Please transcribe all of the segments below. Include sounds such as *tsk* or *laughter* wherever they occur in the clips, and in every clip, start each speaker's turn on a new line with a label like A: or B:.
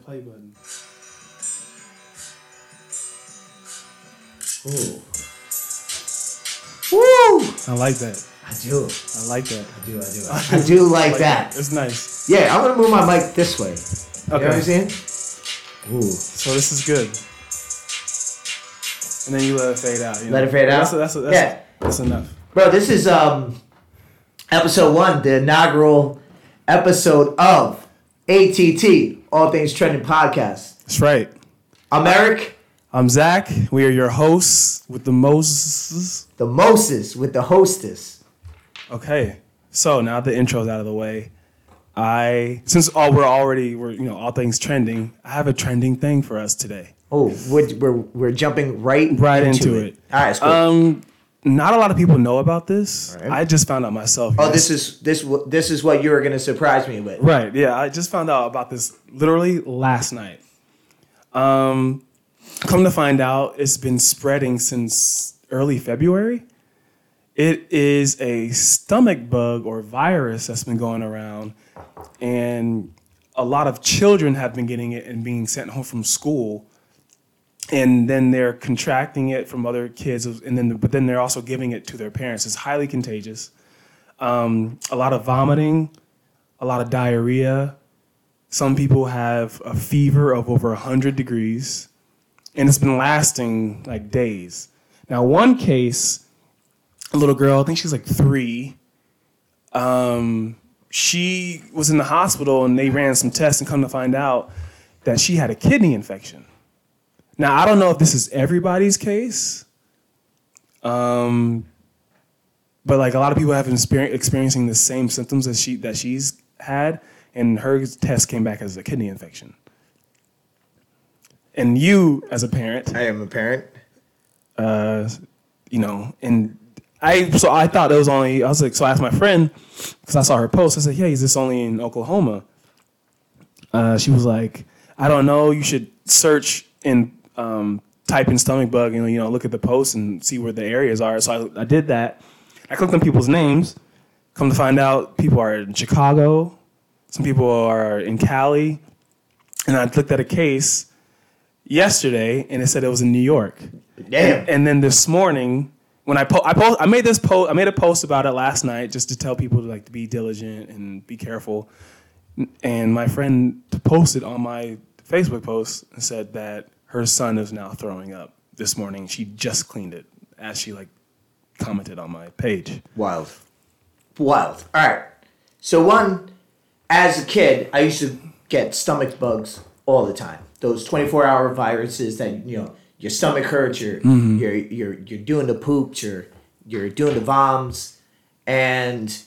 A: that play button.
B: Ooh. Woo!
A: I like that.
B: I do.
A: I like that.
B: I do. I do. *laughs* I do like that.
A: It's nice.
B: Yeah, I'm gonna move my mic this way. You know I'm
A: Okay.
B: saying? Ooh.
A: So this is good. And then you let it fade out. You
B: Let
A: know?
B: it fade out?
A: That's, that's, that's,
B: Yeah.
A: that's enough.
B: Bro, this is um episode one, the inaugural episode of ATT, All Things Trending Podcast.
A: That's right.
B: I'm Eric,
A: I'm Zach. We are your hosts with the Moses.
B: the Moses with the hostess.
A: Okay. So now the intro's out of the way. I since all we're already we're you know all things trending. I have a trending thing for us today.
B: Oh, we're, we're, we're jumping right
A: Right into it.
B: All right, cool.
A: Um, not a lot of people know about this.
B: Right.
A: I just found out myself.
B: oh,
A: yes-
B: this is this this is what you were gonna surprise me with.
A: Right. Yeah, I just found out about this literally last night. Um, come to find out, it's been spreading since early February. It is a stomach bug or virus that's been going around, and a lot of children have been getting it and being sent home from school, and then they're contracting it from other kids, and then but then they're also giving it to their parents. It's highly contagious. Um, a lot of vomiting, a lot of diarrhea. Some people have a fever of over 100 degrees, and it's been lasting like days. Now, one case, a little girl, I think she's like three, um, she was in the hospital and they ran some tests and come to find out that she had a kidney infection. Now, I don't know if this is everybody's case, um, but like a lot of people have been exper- experiencing the same symptoms as she that she's had, and her test came back as a kidney infection. And you, as a parent,
B: I am a parent.
A: uh, you know, and I so I thought it was only I was like so I asked my friend because I saw her post. I said, "Yeah, is this only in Oklahoma?" Uh, she was like, "I don't know. You should search and um, type in stomach bug and you know look at the posts and see where the areas are." So I, I did that. I clicked on people's names. Come to find out, people are in Chicago. Some people are in Cali, and I looked at a case yesterday, and it said it was in New York.
B: Damn.
A: And then this morning, when I po- I, po- I made this post, I made a post about it last night just to tell people to like to be diligent and be careful. And my friend posted on my Facebook post and said that her son is now throwing up this morning. She just cleaned it as she like commented on my page.
B: Wild. Wild. All right. So one, as a kid, I used to get stomach bugs all the time. Those twenty four hour viruses that you know your stomach hurts, you're mm-hmm. you're you're you're doing the poops, you're you're doing the voms, and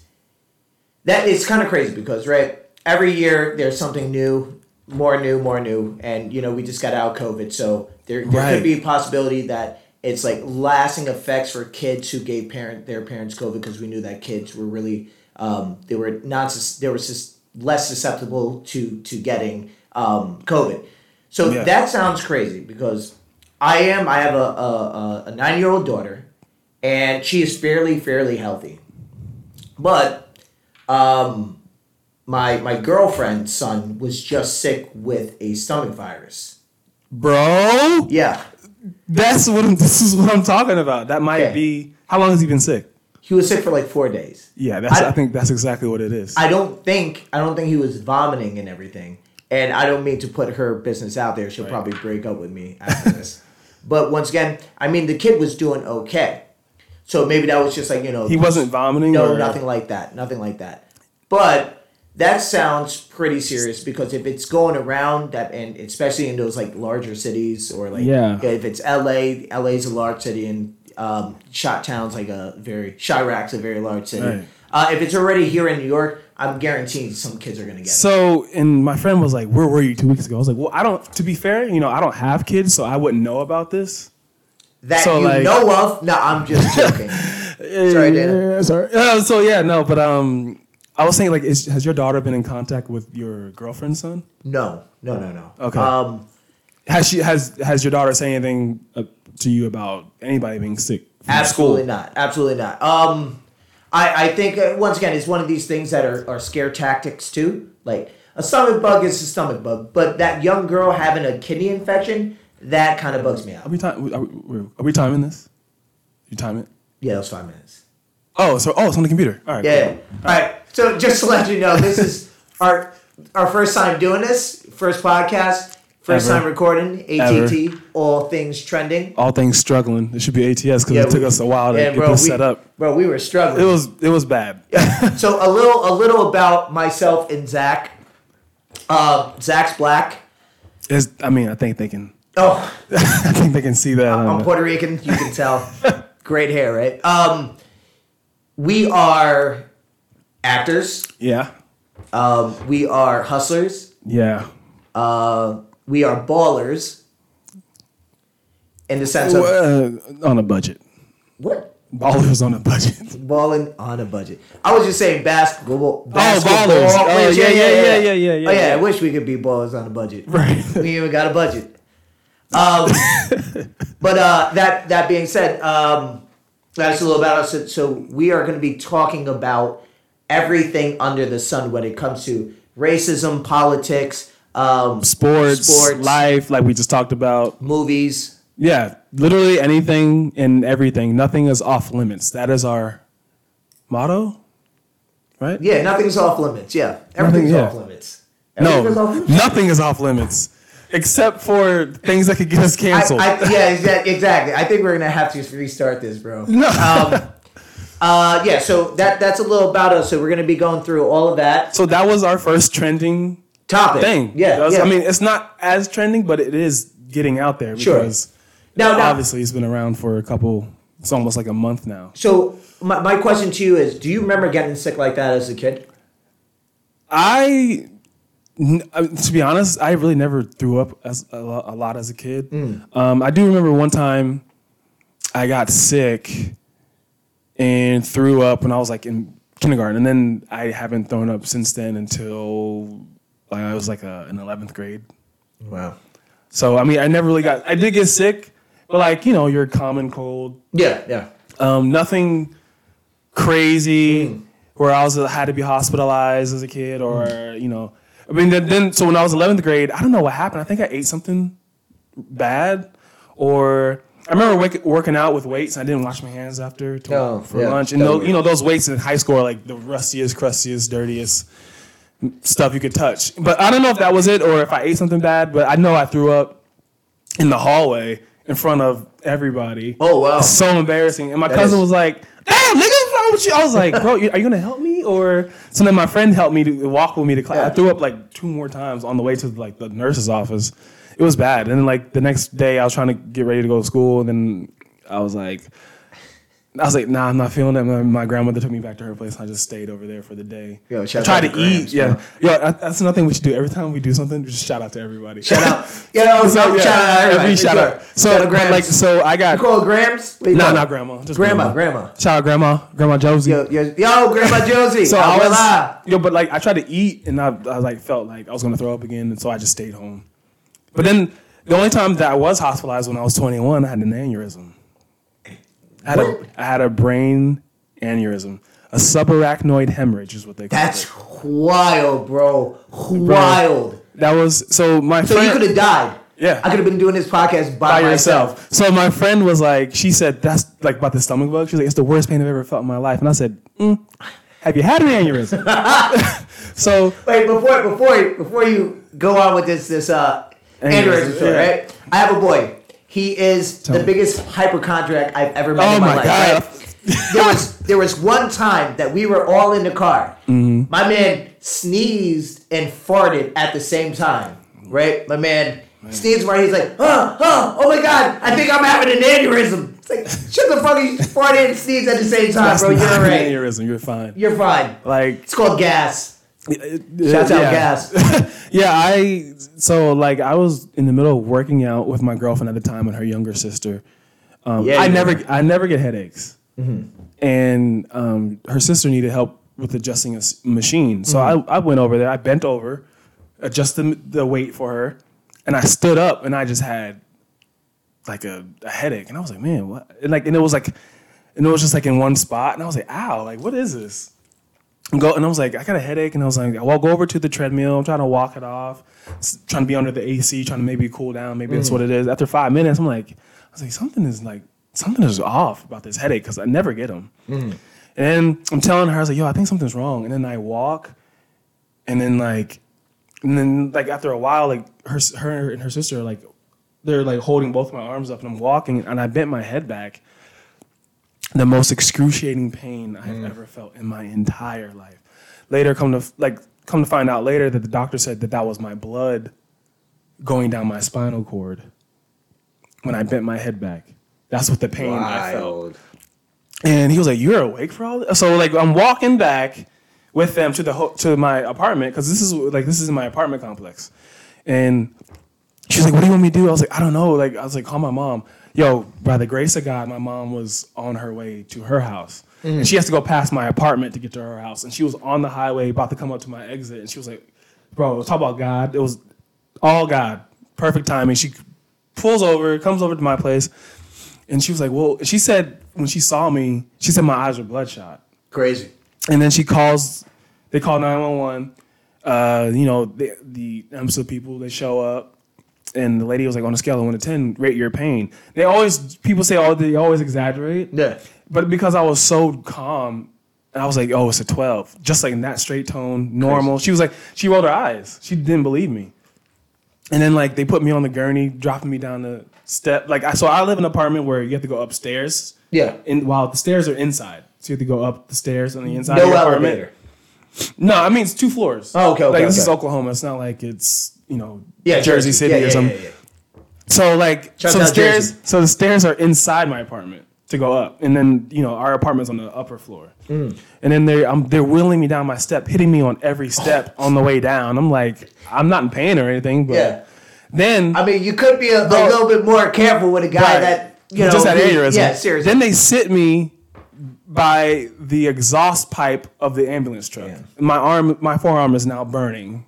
B: that is kind of crazy because right every year there's something new, more new, more new, and you know we just got out of COVID, so there there
A: Right.
B: could be a possibility that it's like lasting effects for kids who gave parent their parents COVID because we knew that kids were really um, they were not they were sus- less susceptible to to getting um, COVID. So
A: Yeah.
B: that sounds crazy because I am I have a a, a, a nine year old daughter, and she is fairly fairly healthy, but um, my my girlfriend's son was just sick with a stomach virus.
A: Bro,
B: Yeah,
A: that's what I'm, *laughs* this is what I'm talking about. That might
B: Okay.
A: be how long has he been sick?
B: he was sick for like four days.
A: Yeah, that's
B: I-
A: I, think that's exactly what it is.
B: I don't think I don't think he was vomiting and everything. And I don't mean to put her business out there. She'll
A: Right.
B: probably break up with me after this. *laughs* But once again, I mean the kid was doing okay. So maybe that was just like, you know,
A: he wasn't vomiting.
B: no,
A: or-
B: nothing like that. Nothing like that. But that sounds pretty serious because if it's going around that and especially in those like larger cities or like
A: Yeah.
B: if it's LA, LA's a large city and um Shot Town's like a very Chiraq's a very large city.
A: Right.
B: Uh, if it's already here in New York, I'm guaranteeing some kids are gonna get it.
A: So, and my friend was like, "Where were you two weeks ago?" I was like, "Well, I don't. To be fair, you know, I don't have kids, so I wouldn't know about this."
B: That
A: so,
B: you
A: like-
B: know of? No, I'm just joking. *laughs* Sorry, Dana.
A: Yeah, sorry. Uh, so yeah, no, but um, I was saying like, is, has your daughter been in contact with your girlfriend's son?
B: No, no, no, no.
A: Okay.
B: Um,
A: Has she has has your daughter say anything uh, to you about anybody being sick?
B: Absolutely
A: school?
B: not. Absolutely not. Um, I I think uh, once again it's one of these things that are, are scare tactics too. Like A stomach bug is a stomach bug, but that young girl having a kidney infection, that kind of bugs me out.
A: Are we, time, are, we, are we timing this? You time it?
B: Yeah, those five minutes.
A: Oh, so oh, it's on the computer. All right.
B: Yeah.
A: cool.
B: All right. So just to let you know, this is our our first time doing this, first podcast, first
A: Ever.
B: time recording ATT, all things trending.
A: All things struggling. It should be ATS because
B: Yeah,
A: it took
B: we-
A: us a while to
B: Yeah,
A: get
B: bro,
A: this
B: we,
A: set up.
B: Bro, we were struggling.
A: It was it was bad. yeah.
B: so a little a little about myself and Zach. Uh, Zach's black.
A: It's, I mean, I think they can.
B: Oh, *laughs*
A: I think they can see that. on
B: I'm Puerto Rican. You can tell. *laughs* Great hair, right? Um, we are actors.
A: yeah.
B: Um, we are hustlers.
A: Yeah.
B: Uh, we are ballers. In the sense of
A: Uh, on a budget.
B: what?
A: Ballers on a budget.
B: Balling on a budget. I was just saying basketball. basketball
A: ballers. Oh, yeah, yeah, yeah, yeah, yeah, yeah,
B: Oh yeah, I wish we could be ballers on a budget.
A: Right.
B: we even got a budget. Um, *laughs* but uh, that that being said, um, that's a little about us. So we are going to be talking about everything under the sun when it comes to racism, politics, um,
A: Sports,
B: Sports.
A: life, like we just talked about.
B: movies.
A: Yeah, literally anything and everything. Nothing is off limits. That is our motto, right?
B: Yeah, nothing's off limits. Yeah, everything's
A: yeah.
B: off limits.
A: No,
B: Everything's off limits.
A: nothing is off limits except for things that could get us canceled.
B: I, yeah, exactly. I think we're gonna have to restart this, bro.
A: no.
B: Um, *laughs* uh, yeah, so that that's a little about us. So we're gonna be going through all of that
A: so that was our first trending
B: topic.
A: thing.
B: Yeah,
A: was-
B: yeah.
A: I mean, it's not as trending, but it is getting out there
B: Sure.
A: because
B: now, now,
A: obviously it's been around for a couple. It's almost like a month now.
B: so my, my question to you is: Do you remember getting sick like that as a kid?
A: I, to be honest, I really never threw up as a, a lot as a kid.
B: Mm.
A: Um, I do remember one time I got sick and threw up when I was like in kindergarten, and then I haven't thrown up since then until like, I was like uh in eleventh grade.
B: Wow.
A: So I mean, I never really got. I did get sick, but like you know, your common cold.
B: Yeah, yeah.
A: Um, nothing crazy where I was had to be hospitalized as a kid, or you know, I mean, then, then so when I was 11th grade, I don't know what happened. I think I ate something bad, or I remember wake, working out with weights. And I didn't wash my hands after to,
B: Oh,
A: for
B: yeah.
A: lunch, and those, you know those weights in high school are like the rustiest, crustiest, dirtiest stuff you could touch. But I don't know if that was it or if I ate something bad. But I know I threw up in the hallway in front of everybody.
B: Oh wow.
A: It's so embarrassing. And my
B: That
A: cousin
B: is-
A: was like, "Damn, nigga, what's wrong with you?" I was like, "Bro, you- are you gonna help me?" Or so then my friend helped me to walk with me to class.
B: Yeah.
A: I threw up like two more times on the way to like the nurse's office. It was bad. And then like the next day, I was trying to get ready to go to school, and then I was like. I was like, nah, I'm not feeling it. My, my grandmother took me back to her place. and I just stayed over there for the day.
B: Yo,
A: I tried
B: out
A: to
B: to
A: eat.
B: Gramps,
A: yeah,
B: bro.
A: yeah. that- That's another thing we should do. Every time we do something, just shout out to everybody.
B: Shout out. Yeah, no,
A: So, yeah,
B: shout out everybody.
A: every shout out. So,
B: Shout out
A: like, so I got
B: You call Grams?
A: No,
B: it?
A: not grandma, just
B: Grandma, grandma.
A: Shout out grandma, grandma Josie.
B: Yo, yo, yo, Grandma Josie. *laughs*
A: So I was, yo, but like I tried to eat and I, I like felt like I was gonna throw up again, and so I just stayed home. But then the only time that I was hospitalized when I was 21, I had an aneurysm. I had a? I had a brain aneurysm, a subarachnoid hemorrhage is what they call
B: That's
A: it.
B: That's wild, bro. Wild.
A: That was so my
B: So
A: friend.
B: you could have died.
A: Yeah.
B: I could have been doing this podcast by,
A: by
B: myself.
A: yourself. So my friend was like, she said that's like about the stomach bug. She's like, it's the worst pain I've ever felt in my life, and I said, mm, have you had an aneurysm? *laughs* *laughs* so
B: Wait, before before before you go on with this this uh
A: Aneurysm,
B: aneurysm story,
A: yeah.
B: right? I have a boy. He is the
A: me.
B: biggest hypochondriac I've ever met
A: Oh
B: in my,
A: my
B: life.
A: God.
B: Right? there was there was one time that we were all in the car.
A: Mm-hmm.
B: My man sneezed and farted at the same time. Right? My man sneezed where he's like, oh, oh, oh my god, I think I'm having an aneurysm. It's like, shut the fuck, you farted and sneezed at the same time,
A: that's
B: bro. You're
A: not an
B: alright.
A: aneurysm. You're fine.
B: You're fine.
A: Like
B: It's called gas.
A: Shouts
B: out gas. *laughs*
A: yeah, I so like I was in the middle of working out with my girlfriend at the time and her younger sister. Um,
B: Yeah,
A: I never. I never get headaches, and um, her sister needed help with adjusting a machine. So I, I went over there. I bent over, adjusted the, the weight for her, and I stood up and I just had like a, a headache, and I was like, man, what? And like and it was like, and it was just like in one spot, and I was like, ow, like what is this? Go and I was like, I got a headache, and I was like, well, I'll go over to the treadmill. I'm trying to walk it off, trying to be under the AC, trying to maybe cool down. Maybe that's mm. what it is. After five minutes, I'm like, I was like, something is like something is off about this headache because I never get them. Mm. And then I'm telling her, I was like, yo, I think something's wrong. And then I walk, and then like, and then like after a while, like her her and her sister are like, they're like holding both my arms up, and I'm walking, and I bent my head back the most excruciating pain I've mm. ever felt in my entire life. Later, come to like come to find out later that the doctor said that that was my blood going down my spinal cord when I bent my head back. That's what the pain I felt.
B: Wild.
A: And he was like, "You're awake for all this?" So like I'm walking back with them to the ho- to my apartment because this is like this is in my apartment complex, and she's like, "What do you want me to do?" I was like, "I don't know." Like I was like, "Call my mom." Yo, by the grace of God, my mom was on her way to her house, and she has to go past my apartment to get to her house, and she was on the highway about to come up to my exit, and she was like, "Bro, talk about God." It was all God, perfect timing. She pulls over, comes over to my place, and she was like, "Well," she said when she saw me, she said my eyes were bloodshot.
B: Crazy.
A: And then she calls, they call 911. Uh, you know, the, the EMSA people, they show up. And the lady was like, on a scale of one to 10, rate your pain. They always, people say, oh, they always exaggerate.
B: Yeah.
A: But because I was so calm, and I was like, oh, it's a 12. Just like in that straight tone, normal. She was like, she rolled her eyes. She didn't believe me. And then like they put me on the gurney, dropping me down the step. Like I, so I live in an apartment where you have to go upstairs.
B: Yeah.
A: In, while the stairs are inside, so you have to go up the stairs on the inside.
B: No
A: of your apartment.
B: elevator.
A: No, I mean it's two floors.
B: Oh, okay, okay,
A: Like this is. Oklahoma. It's not like it's you know
B: Yeah.
A: Jersey City
B: yeah,
A: or something. So like
B: Shout
A: so the stairs
B: Jersey.
A: so the stairs are inside my apartment to go up, and then you know our apartment's on the upper floor,
B: Mm.
A: and then they're um, they're wheeling me down my step, hitting me on every step on the way down. I'm like I'm not in pain or anything, but
B: Yeah.
A: then
B: I mean, you could be a, a little bit more careful with a guy
A: Right.
B: that you know
A: just
B: who-
A: aneurysm.
B: Yeah, seriously.
A: Then they sit me by the exhaust pipe of the ambulance truck.
B: Yeah.
A: My arm, my forearm is now burning.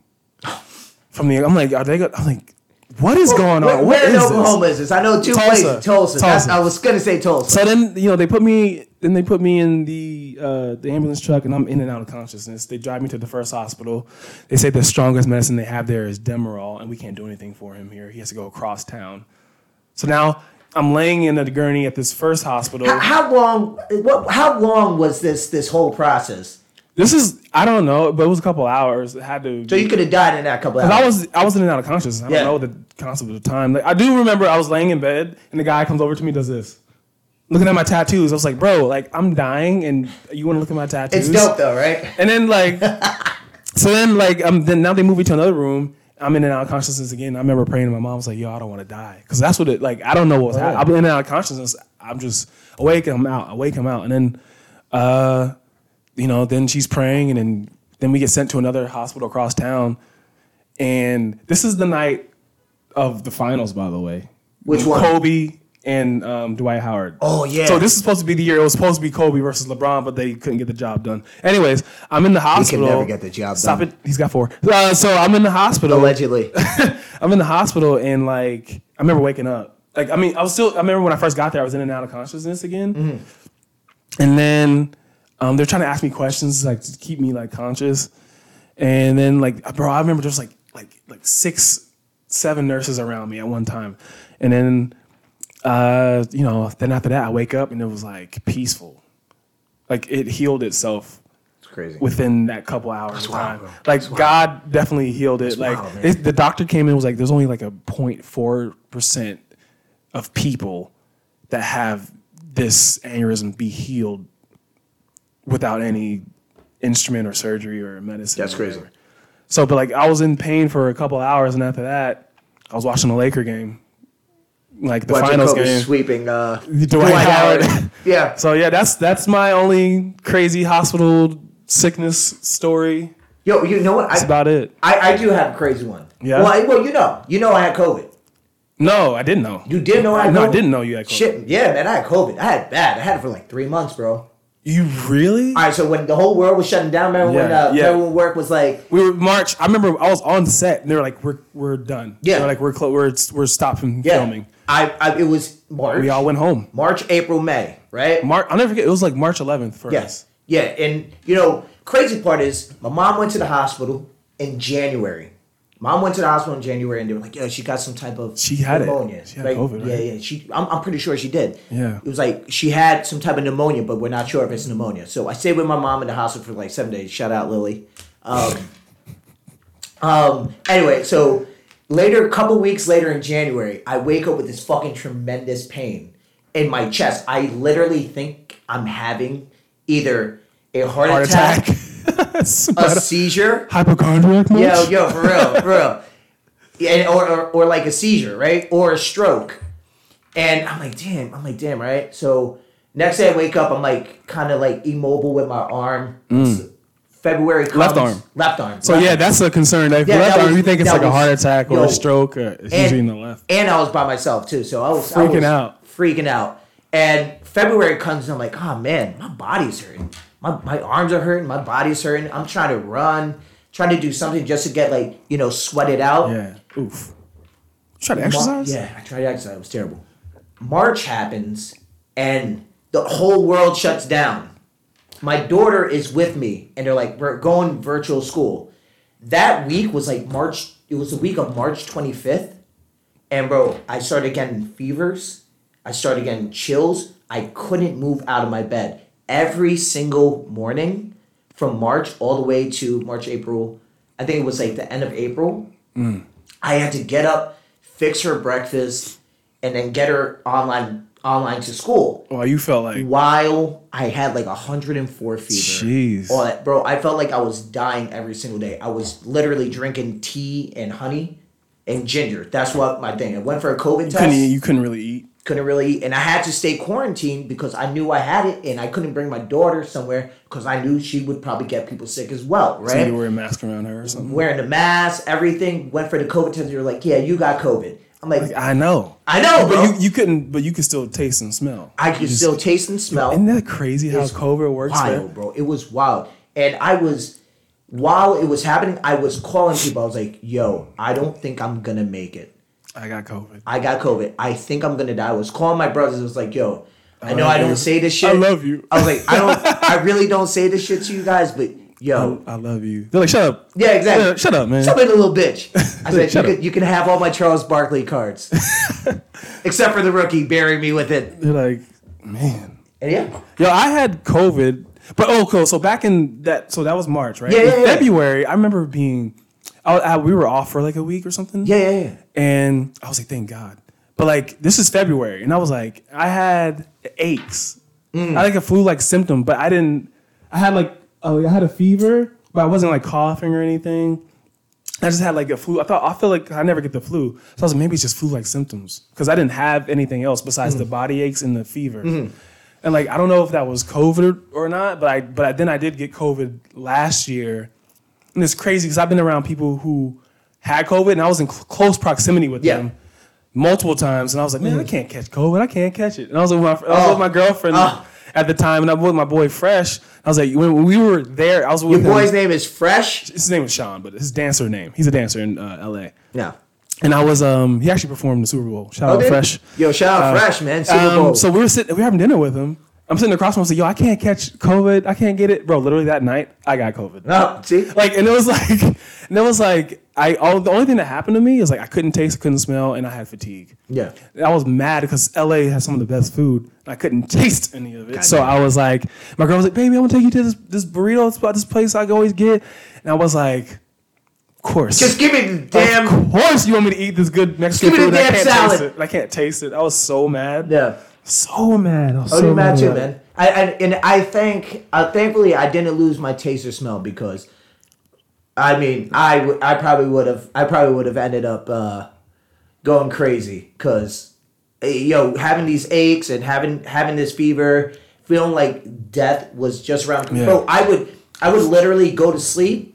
A: From the, I'm like, are they? I'm like, what is going
B: Where,
A: on? What
B: where
A: is
B: in
A: this?
B: Oklahoma is this? I know two
A: Tulsa.
B: places. Tulsa.
A: Tulsa.
B: I was gonna say Tulsa.
A: So then, you know, they put me, then they put me in the uh, the ambulance truck, and I'm in and out of consciousness. They drive me to the first hospital. They say the strongest medicine they have there is Demerol, and we can't do anything for him here. He has to go across town. So now I'm laying in a gurney at this first hospital.
B: how, how long? What? How long was this this whole process?
A: This is I don't know, but it was a couple hours. It had to.
B: So you could have died in that couple hours.
A: I was I was in and out of consciousness. I don't know the concept of time. Like I do remember I was laying in bed and the guy comes over to me does this, looking at my tattoos. I was like, bro, like I'm dying and you want to look at my tattoos?
B: it's dope though, right?
A: And then like, *laughs* so then like um then now they move me to another room. I'm in and out of consciousness again. I remember praying to my mom. I was like, yo, I don't want to die because that's what it like. I don't know what's happening. I'm in and out of consciousness. I'm just awake. I'm out. Awake. I'm out. And then, uh, you know, then she's praying, and then then we get sent to another hospital across town. And this is the night of the finals, by the way.
B: Which one?
A: Kobe and um, Dwight Howard.
B: Oh, yeah.
A: So this is supposed to be the year. It was supposed to be Kobe versus LeBron, but they couldn't get the job done. Anyways, I'm in the hospital.
B: He can never get the job
A: Stop
B: done.
A: it. He's got four. Uh, so I'm in the hospital.
B: Allegedly. *laughs*
A: I'm in the hospital and like I remember waking up. Like I mean, I was still. I remember when I first got there, I was in and out of consciousness again.
B: Mm-hmm.
A: And then um, they're trying to ask me questions like to keep me like conscious. And then like bro, I remember there's like like like six, seven nurses around me at one time. And then uh, you know, then after that, I wake up and it was like peaceful. Like it healed itself
B: It's crazy.
A: within that couple hours of
B: wild,
A: time.
B: bro.
A: Like God definitely healed it. like
B: wild, man.
A: they- the doctor came in and was like, there's only like a 0.4 percent of people that have this aneurysm be healed without any instrument or surgery or medicine.
B: That's
A: or
B: crazy.
A: So, but like I was in pain for a couple hours, and after that, I was watching the Laker game, like the
B: Watching
A: finals
B: Kobe
A: game.
B: sweeping uh,
A: Dwight Howard. *laughs*
B: yeah.
A: So yeah, that's that's my only crazy hospital sickness story.
B: Yo, you know what?
A: That's
B: I,
A: about it.
B: I, I do have a crazy one.
A: Yeah?
B: Well, I, well, you know, you know, I had COVID.
A: No, I didn't know.
B: You did know I had
A: No, I
B: COVID?
A: didn't know you had COVID.
B: Shit, yeah, man, I had COVID. I had bad. I had it for like three months, bro.
A: You really?
B: All right, so when the whole world was shutting down, remember when
A: Yeah,
B: uh,
A: yeah.
B: everyone work was like,
A: we were March. I remember I was on set and they were like, "We're we're done."
B: Yeah.
A: They're like, "We're clo- we're we're stopping
B: yeah,
A: filming."
B: I, I, it was March,
A: We all went home.
B: March, April, May, right?
A: March. I'll never forget. It was like March 11th for
B: Yeah,
A: us.
B: yeah, and you know crazy part is my mom went to the hospital in January. Mom went to the hospital in January and they were like, "Yeah, she got some type of
A: She had it.
B: pneumonia."
A: She had
B: Like,
A: COVID,
B: Yeah, yeah. She, I'm, I'm pretty sure she did.
A: Yeah.
B: It was like she had some type of pneumonia, but we're not sure if it's pneumonia. So I stayed with my mom in the hospital for like seven days. Shout out Lily. Um, um. Anyway, so later, a couple weeks later in January, I wake up with this fucking tremendous pain in my chest. I literally think I'm having either a heart,
A: Heart
B: attack,
A: attack. *laughs*
B: a seizure.
A: Hypochondriac much?
B: Yo, yo, for real, for real. Yeah, and- or, or, or like a seizure, right? Or a stroke. And I'm like, damn, I'm like, damn, right? So next day I wake up, I'm like kind of like immobile with my arm. February comes.
A: Mm. Left arm.
B: Left arm.
A: So
B: left
A: yeah,
B: arm.
A: that's a concern. If
B: Yeah,
A: left arm,
B: was-
A: you think it's like a heart attack or
B: yo.
A: a stroke, or it's usually in the left.
B: And I was by myself too, so I was I
A: Freaking
B: was
A: out.
B: freaking out. And February comes, and I'm like, oh man, my body's hurting. My my arms are hurting. My body's hurting. I'm trying to run, trying to do something just to get like you know sweat it out.
A: Yeah. Oof. Try to exercise?
B: yeah, I tried to exercise. It was terrible. March happens, and the whole world shuts down. My daughter is with me, and they're like, we're going virtual school. That week was like March. It was the week of March 25th, and bro, I started getting fevers. I started getting chills. I couldn't move out of my bed every single morning from March all the way to March, April. I think it was like the end of April. Mm. I had to get up, fix her breakfast, and then get her online online to school.
A: Well, you felt like
B: While I had like 104 fever.
A: Jeez.
B: All that, bro, I felt like I was dying every single day. I was literally drinking tea and honey and ginger. That's what my thing. I went for a COVID test.
A: couldn't, you couldn't really eat.
B: Couldn't really and I had to stay quarantined because I knew I had it, and I couldn't bring my daughter somewhere because I knew she would probably get people sick as well,
A: So
B: right?
A: you wear a mask around her or something.
B: Wearing the mask, everything. Went for the COVID test. You're like, yeah, you got COVID. I'm like,
A: I know.
B: I know, bro.
A: But you, you couldn't. But you could still taste and smell.
B: I could
A: just-
B: still taste and smell.
A: Isn't that crazy how COVID works?
B: wild,
A: man?
B: bro. It was wild. And I was, while it was happening, I was calling people. I was like, yo, I don't think I'm going to make it.
A: I got COVID.
B: I got COVID. I think I'm going to die. I was calling my brothers. I was like, yo, I, know I don't
A: you.
B: say this shit.
A: I love you.
B: I was like, I don't, *laughs* I really don't say this shit to you guys, but yo.
A: I love you. They're like, shut up.
B: Yeah, exactly.
A: Yeah, shut up, man.
B: Shut up, little bitch. *laughs* I said, you
A: Shut
B: can, you can have all my Charles Barkley cards. *laughs* Except for the rookie, bury me with it.
A: They're like, man.
B: And yeah.
A: Yo, I had COVID, but oh, cool. So back in that, so that was March, right?
B: Yeah, yeah, yeah.
A: February, I remember being, I, I, we were off for like a week or something.
B: Yeah, yeah, yeah.
A: And I was like, thank God. But like, this is February, and I was like, I had aches.
B: Mm.
A: I had like a flu-like symptom, but I didn't. I had like, oh, I had a fever, but I wasn't like coughing or anything. I just had like a flu. I thought I feel like I never get the flu, so I was like, maybe it's just flu-like symptoms because I didn't have anything else besides
B: Mm.
A: the body aches and the fever.
B: Mm-hmm.
A: And like, I don't know if that was COVID or not, but I but I, then I did get COVID last year, and it's crazy because I've been around people who had COVID, and I was in cl- close proximity with
B: Yeah.
A: them multiple times, and I was like, man, I can't catch COVID. I can't catch it. And I was with my, I was
B: Oh.
A: with my girlfriend
B: Oh.
A: at the time, and I was with my boy Fresh. I was like, when, we were there, I was with
B: Your boy's
A: him.
B: name is Fresh?
A: His name is Sean, but his dancer name. He's a dancer in uh, L.A.
B: No.
A: And I was, um, he actually performed in the Super Bowl. Shout
B: Oh,
A: out Fresh.
B: Yo, shout out
A: Uh,
B: Fresh, man. Super
A: Um,
B: Bowl.
A: so we were sitting, we were having dinner with him. I'm sitting across from him. Like, yo, I can't catch COVID. I can't get it, bro. Literally that night, I got COVID.
B: No, see?
A: Like, and it was like, *laughs* and it was like, I all the only thing that happened to me is like I couldn't taste, couldn't smell, and I had fatigue.
B: Yeah.
A: I was mad because LA has some of the best food. and I couldn't *laughs* taste any of it. so
B: Goddamn.
A: I was like, my girl was like, baby, I'm gonna take you to this this burrito spot, this place I always get. And I was like, of course.
B: Just give me the damn.
A: Of course you want me to eat this good Mexican
B: Give me the
A: food. and I can't taste
B: salad.
A: it. I can't taste it. I was so mad.
B: Yeah.
A: So mad. I was
B: Oh,
A: so
B: mad too, man. I, I and I think uh, thankfully I didn't lose my taste or smell because I mean I, w- I probably would have I probably would have ended up uh, going crazy because yo having these aches and having having this fever feeling like death was just around
A: Yeah.
B: bro I would I would literally go to sleep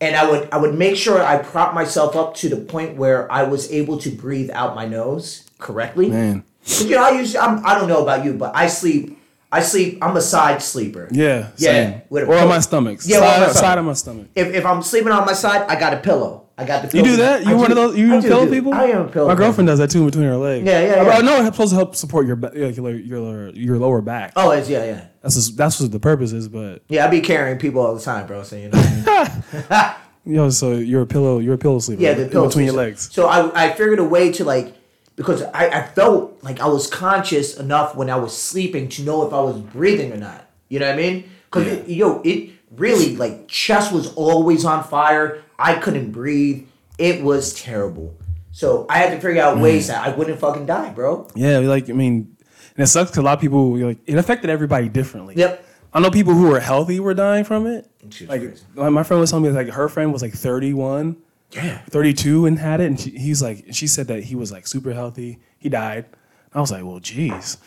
B: and I would I would make sure I prop myself up to the point where I was able to breathe out my nose correctly.
A: Man.
B: You know, I usually I'm, I don't know about you, but I sleep. I sleep. I'm a side sleeper.
A: Yeah.
B: Yeah,
A: Same.
B: with a
A: or on my stomach.
B: Yeah,
A: side,
B: on my stomach.
A: side of my stomach.
B: If, if I'm sleeping on my side, I got a pillow. I got the.
A: You do that? You
B: I
A: one
B: do-
A: of those? You
B: I do
A: pill
B: do-
A: people?
B: I am a pill.
A: My girlfriend does that too between her legs.
B: Yeah, yeah,
A: I-
B: yeah.
A: I know it's supposed to help support your like, your your your lower back.
B: Oh, it's yeah, yeah,
A: That's just, that's what the purpose is. But
B: yeah. I be carrying people all the time, bro. So you know. What I mean? *laughs*
A: you know, so you're a pillow you're a pillow sleeper.
B: Yeah, the
A: In
B: pill
A: between your legs.
B: So I, I figured a way to like because I, I felt like I was conscious enough when I was sleeping to know if I was breathing or not. You know what I mean? Because yo, it really like chest was always on fire. I couldn't breathe. It was terrible. So I had to figure out ways mm. that I wouldn't fucking die, bro.
A: Yeah, like I mean, and it sucks because a lot of people like it affected everybody differently.
B: Yep.
A: I know people who were healthy were dying from it. Like
B: crazy.
A: my friend was telling me like her friend was like 31,
B: Yeah.
A: 32 and had it, and she, he's like she said that he was like super healthy. He died. I was like, well, geez.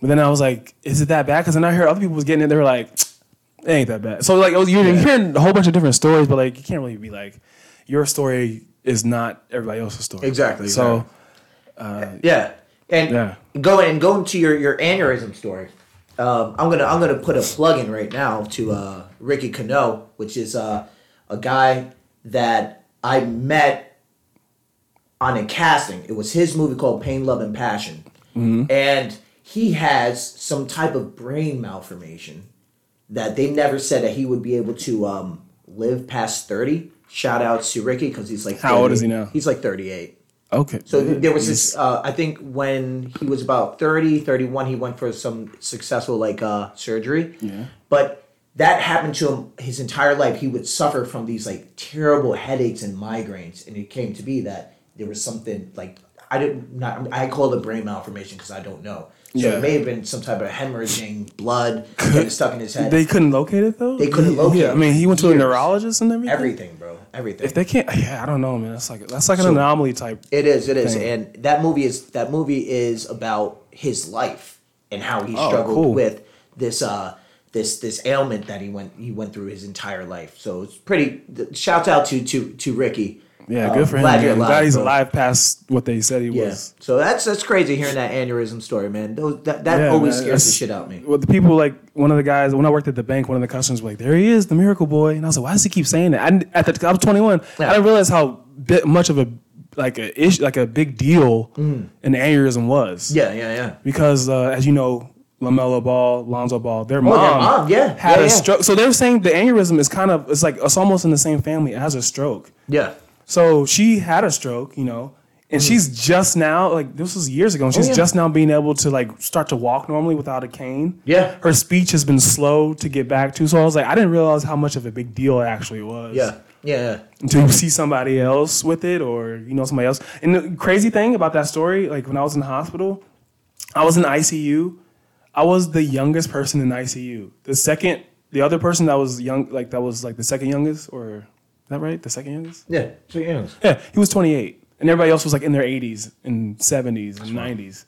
A: But then I was like, is it that bad? Because then I heard other people was getting it. They were like, it ain't that bad. So like was- you're hearing a whole bunch of different stories, but like you can't really be like your story is not everybody else's story.
B: Exactly,
A: So
B: Yeah. And
A: Yeah.
B: going and going to your your aneurysm story. Um, I'm gonna I'm gonna put a plug in right now to uh, Ricky Cano, which is uh, a guy that I met on a casting. It was his movie called Pain, Love, and Passion, and he has some type of brain malformation that they never said that he would be able to um, live past thirty. Shout out to Ricky because he's like
A: How old is he now?
B: He's like 38.
A: okay.
B: So there was this, uh, I think when he was about 30, 31, he went for some successful like uh, surgery.
A: Yeah.
B: But that happened to him his entire life. He would suffer from these like terrible headaches and migraines. And it came to be that there was something like, I didn't, not, I call it brain malformation because I don't know. So
A: Yeah.
B: it may have been some type of hemorrhaging blood getting stuck in his head.
A: They couldn't locate it though.
B: They couldn't locate
A: Yeah, I mean, he went to a
B: years.
A: neurologist and everything.
B: Everything, bro. Everything.
A: If they can't, yeah, I don't know, man. That's like that's like an
B: So-
A: anomaly type.
B: It is, it is,
A: thing.
B: and that movie is that movie is about his life and how he
A: Oh,
B: struggled
A: cool.
B: with this uh this this ailment that he went he went through his entire life. So it's pretty. Shouts out to to to Ricky.
A: Yeah,
B: Uh,
A: good for him.
B: glad
A: man.
B: you're
A: I'm
B: alive,
A: glad he's
B: bro.
A: alive past what they said he
B: Yeah.
A: was.
B: So that's that's crazy hearing that aneurysm story, man. Those, that that
A: Yeah,
B: always
A: man,
B: scares the shit out of me.
A: Well, the people like one of the guys when I worked at the bank, one of the customers was like, "There he is, the miracle boy," and I was like, "Why does he keep saying that?" I, at the I was 21.
B: Yeah.
A: I didn't realize how bit much of a like a issue, like a big deal, an aneurysm was.
B: Mm. Yeah, yeah, yeah.
A: because uh, as you know, LaMelo Ball, Lonzo Ball, their
B: Oh, their
A: mom,
B: mom, yeah,
A: had
B: yeah,
A: a
B: yeah.
A: stroke. So they're saying the aneurysm is kind of it's like it's almost in the same family. It has a stroke.
B: Yeah.
A: So she had a stroke, you know, and she's just now like this was years ago. And she's
B: Mm-hmm. Oh, yeah.
A: just now being able to like start to walk normally without a cane.
B: Yeah.
A: her speech has been slow to get back to. So I was like, I didn't realize how much of a big deal it actually was.
B: Yeah. Yeah.
A: you see somebody else with it, or you know somebody else. And the crazy thing about that story, like when I was in the hospital, I was in ICU. I was the youngest person in ICU. The second, the other person that was young, like that was like the second youngest, or that right? The second youngest.
B: Yeah. So yeah.
A: Yeah, he was 28, and everybody else was like in their 80s and 70s and 90s.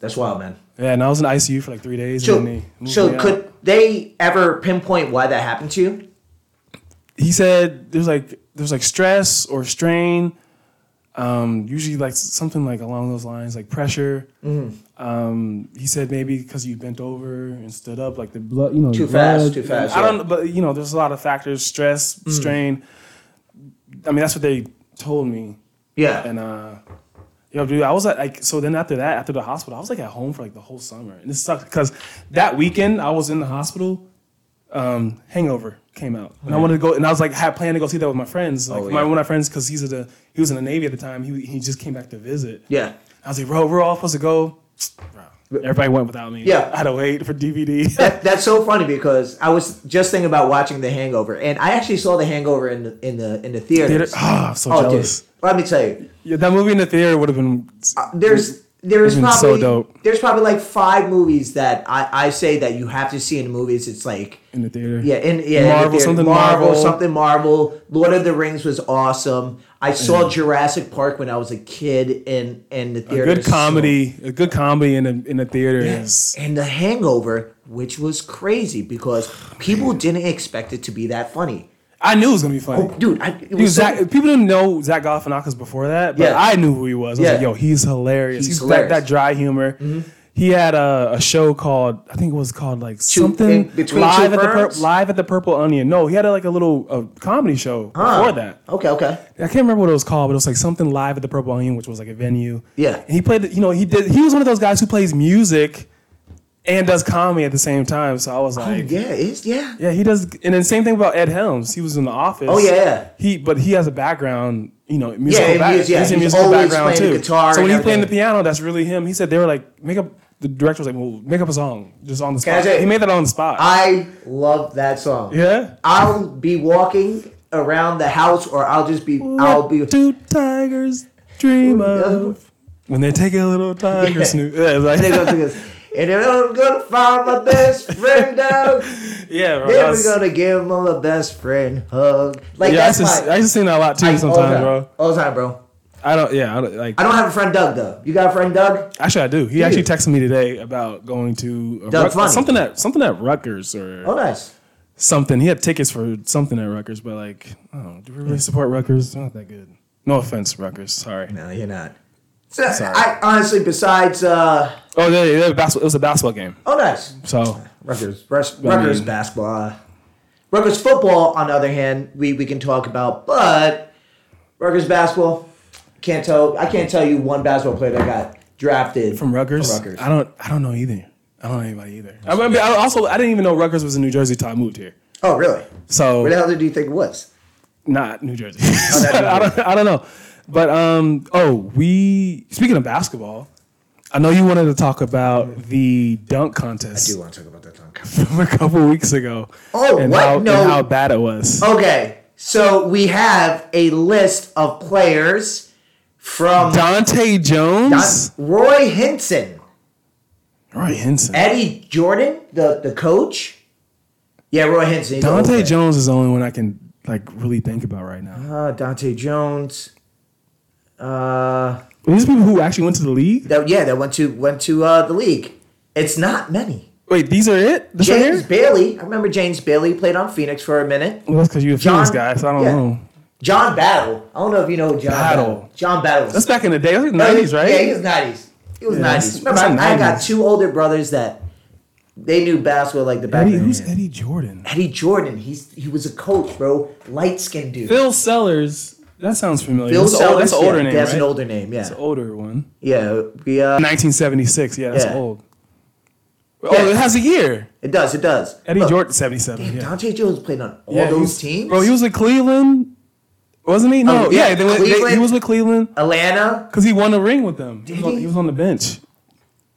B: That's wild, man.
A: Yeah, and I was in ICU for like three days.
B: So
A: and then they moved
B: so
A: me out.
B: could they ever pinpoint why that happened to you?
A: he said there's like there's like stress or strain, um, usually like something like along those lines, like pressure.
B: Mm-hmm.
A: Um, he said maybe because you bent over and stood up, like the blood, you know,
B: Too
A: the blood.
B: fast, too fast,
A: I
B: yeah.
A: don't, but you know, there's a lot of factors: stress, strain. I mean, that's what they told me.
B: Yeah.
A: And uh yo, dude, I was at like so then after that, after the hospital, I was like at home for like the whole summer. And it sucked because that weekend I was in the hospital, um, hangover came out. And I wanted to go and I was like had planned to go see that with my friends. Like
B: Oh,
A: my one of my friends, because he's at the he was in the Navy at the time, he he just came back to visit.
B: yeah.
A: I was like, bro, we're all supposed to go. *tsk* Bro, everybody went without me.
B: Yeah.
A: I had to wait for DVD.
B: That, that's so funny because I was just thinking about watching The Hangover, and I actually saw The Hangover in the in the in the
A: Theater-
B: theaters.
A: Ah, I'm so
B: Oh, dude,
A: jealous.
B: let me tell you,
A: Yeah, that movie in the theater would have been
B: there's there's
A: been so
B: probably
A: dope.
B: there's probably like five movies that I, I say that you have to see in the movies. It's like
A: in the theater.
B: yeah, in yeah, in the
A: Marvel, something
B: Marvel,
A: Marvel.
B: something Marvel. Lord of the Rings was awesome. I saw Jurassic Park when I was a kid in in the
A: A
B: theater.
A: good comedy, a good comedy in the in the theater is
B: and The Hangover, which was crazy because people didn't expect it to be that funny.
A: I knew it was gonna be funny.
B: Oh, dude, I, it
A: Dude,
B: was so-
A: people didn't know Zach Galifianakis before that, but
B: Yeah.
A: I knew who he was. I was
B: Yeah.
A: like, yo, he's hilarious.
B: He's
A: He's,
B: hilarious. Mm-hmm.
A: That, that dry humor. He had a, a show called I think it was called like
B: in
A: something
B: between
A: live
B: two
A: at the Pur- live at the Purple Onion. No, he had a, like a little uh comedy show
B: Huh.
A: before that.
B: Okay, okay.
A: I can't remember what it was called, but it was like something live at the Purple Onion, which was like a venue.
B: Yeah.
A: and he played. You know, he did. He was one of those guys who plays music and does comedy at the same time. So I was like,
B: Yeah, it's yeah.
A: yeah, he does. And then same thing about Ed Helms. He was in the office.
B: Oh, yeah, yeah.
A: He, but he has a background, you know, musical,
B: Yeah, he
A: back,
B: is, yeah.
A: he's a
B: He's
A: musical
B: always
A: background too. so when he's playing the piano, that's really him. He said they were like, make up. The director was like, well, make up a song just on the
B: Can I
A: spot.
B: say-
A: He made that on the spot.
B: I love that song.
A: yeah.
B: I'll be walking around the house, or I'll just be. I'll be.
A: What do tigers dream of when they take a little tiger
B: Yeah.
A: snoop? Yeah, like-
B: And they go through this. And then I'm gonna find my best friend down.
A: yeah, bro.
B: Then we're gonna give him a best friend hug. Like
A: yeah, I
B: that's
A: used,
B: my.
A: I used to sing that a lot too
B: I- all
A: sometimes,
B: time.
A: bro.
B: All the time, bro.
A: I don't. Yeah, I don't, like.
B: I don't have a friend Doug though. You got a friend Doug?
A: Actually, I do. He actually texted me today about going to a
B: Doug
A: Rut-
B: Funny.
A: something at something at Rutgers or
B: Oh, nice.
A: something. He had tickets for something at Rutgers, but like, oh, do we really support Rutgers? Not that good. No offense, Rutgers. Sorry.
B: No, you're not. So. I honestly, besides, uh,
A: Oh, yeah, yeah, basketball. It was a basketball game.
B: oh, nice.
A: So
B: Rutgers, Rus- Rutgers basketball. Rutgers football, on the other hand, we, we can talk about, but Rutgers basketball, can't tell. I can't tell you one basketball player that got drafted
A: from Rutgers,
B: From Rutgers.
A: I don't. I don't know either. I don't know anybody either. I, mean, I also I didn't even know Rutgers was in New Jersey till I moved here.
B: Oh, really?
A: So
B: Where the hell did you think it was?
A: not New Jersey.
B: not New *laughs*
A: I don't. I don't know. But um. Oh, we speaking of basketball. I know you wanted to talk about the dunk contest I do
B: want to talk about that dunk.
A: contest from *laughs* a couple weeks ago.
B: Oh,
A: and
B: what?
A: How,
B: No.
A: And how bad it was.
B: Okay, so we have a list of players from
A: Dahntay Jones,
B: Don- Roy Hinson,
A: Roy Hinson.
B: Eddie Jordan, the, the coach. Yeah, Roy Hinson. Dahntay.
A: Jones is the only one I can like really think about right now.
B: Uh, Dahntay Jones. Uh,
A: These people who actually went to the league.
B: that, yeah, that went to went to uh, the league. It's not many.
A: Wait, these are it? This right
B: James
A: here?
B: Bailey. I remember James Bailey played on Phoenix for a minute.
A: Well, that's because you're a
B: John-
A: Phoenix guy, so I don't
B: yeah.
A: know.
B: John Battle. I don't know if you know John Battle.
A: Battle.
B: John Battle.
A: That's back in the day. That was
B: No,
A: nineties, right?
B: Yeah, he was nineties. He was nineties.
A: that's-
B: Remember,
A: that's
B: I, I got two older brothers that they knew basketball like the back
A: Eddie, who's
B: hand.
A: Eddie Jordan?
B: Eddie Jordan. He's he was a coach, bro. Light skinned dude.
A: Phil Sellers. That sounds familiar.
B: Bill
A: that's, an old-
B: Sellers.
A: that's an older
B: yeah,
A: name,
B: That's
A: right?
B: an older name.
A: That's
B: Yeah,
A: an older one.
B: yeah. We uh,
A: 1976. Yeah, that's
B: Yeah.
A: old.
B: Yeah.
A: Oh, it has a year.
B: it does. It does.
A: Eddie
B: Look,
A: Jordan, 77.
B: Damn,
A: yeah.
B: Dahntay Jones played on all
A: Yeah, he
B: those
A: was-
B: teams.
A: Bro, he was with Cleveland. Wasn't he? No,
B: Oh, yeah,
A: yeah, they they- he was with Cleveland
B: Atlanta.
A: because he won the ring with them. He was, on,
B: he?
A: he was on the bench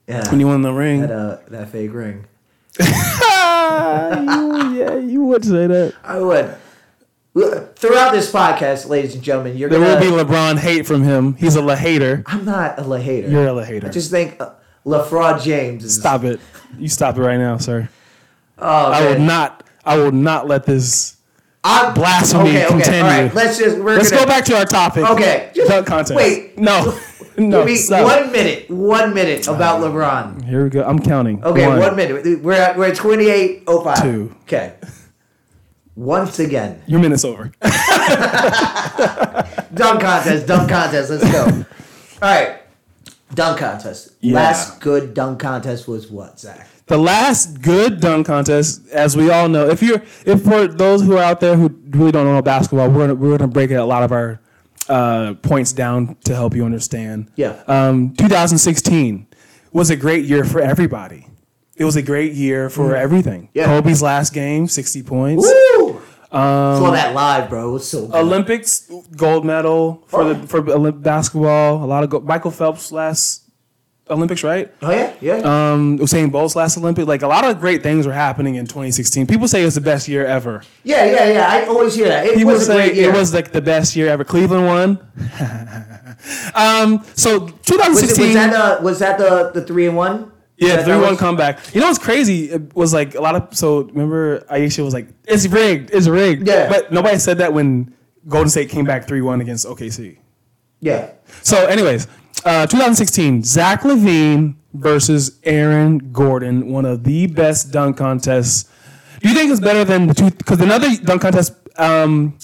B: Yeah,
A: when he won the ring.
B: that uh, that fake ring. *laughs*
A: you, yeah, you would say that.
B: I would. Throughout this podcast, ladies and gentlemen, you're
A: There
B: gonna.
A: will be LeBron hate from him. He's a La hater.
B: I'm not a La hater.
A: You're a La hater.
B: I just think uh, LaFraud James is.
A: Stop it. You stop it right now, sir.
B: Oh,
A: I will not. I will not let this.
B: I'm,
A: blasphemy
B: okay, okay,
A: continue.
B: All right, let's just. We're
A: Let's
B: gonna,
A: go back to our topic.
B: Okay, just
A: Dunk contest.
B: wait.
A: No. *laughs* no.
B: One minute. One minute about LeBron.
A: Here we go. I'm counting.
B: Okay,
A: One.
B: one, minute. We're at we're at twenty eight oh five.
A: Two.
B: Okay. Once again,
A: Your minute's over. *laughs*
B: dunk contest, dunk contest. Let's go. *laughs* All right, dunk contest.
A: Yeah.
B: Last good dunk contest was what, Zach?
A: The last good dunk contest, as we all know, if you're, if for those who are out there who really don't know basketball, we're gonna, we're gonna break a lot of our uh, points down to help you understand.
B: Yeah.
A: Um, 2016 was a great year for everybody. It was a great year for everything.
B: Mm. Yeah.
A: Kobe's last game, 60 points.
B: Woo!
A: Um,
B: Saw that live, bro. It was so good.
A: Olympics gold medal for
B: Oh.
A: the for Olymp- basketball. A lot of go- Michael Phelps last Olympics, right?
B: oh yeah, yeah.
A: Um, Usain Bolt's last Olympic. Like a lot of great things were happening in 2016. People say it's the best year ever.
B: yeah, yeah, yeah. I always hear that. It
A: People
B: was a
A: say
B: great year.
A: it was like the best year ever. Cleveland won. *laughs* um, so
B: Was, it,
A: 2016.
B: was that uh, was that the the three and one?
A: Yeah, three one comeback. You know what's crazy? It was like a lot of so remember Ayesha was like, It's rigged, it's rigged.
B: Yeah.
A: But nobody said that when Golden State came back three one against OKC.
B: Yeah.
A: So, anyways, uh, 2016, Zach LaVine versus Aaron Gordon, one of the best dunk contests. Do you think it's better than the two? Because another dunk contest um,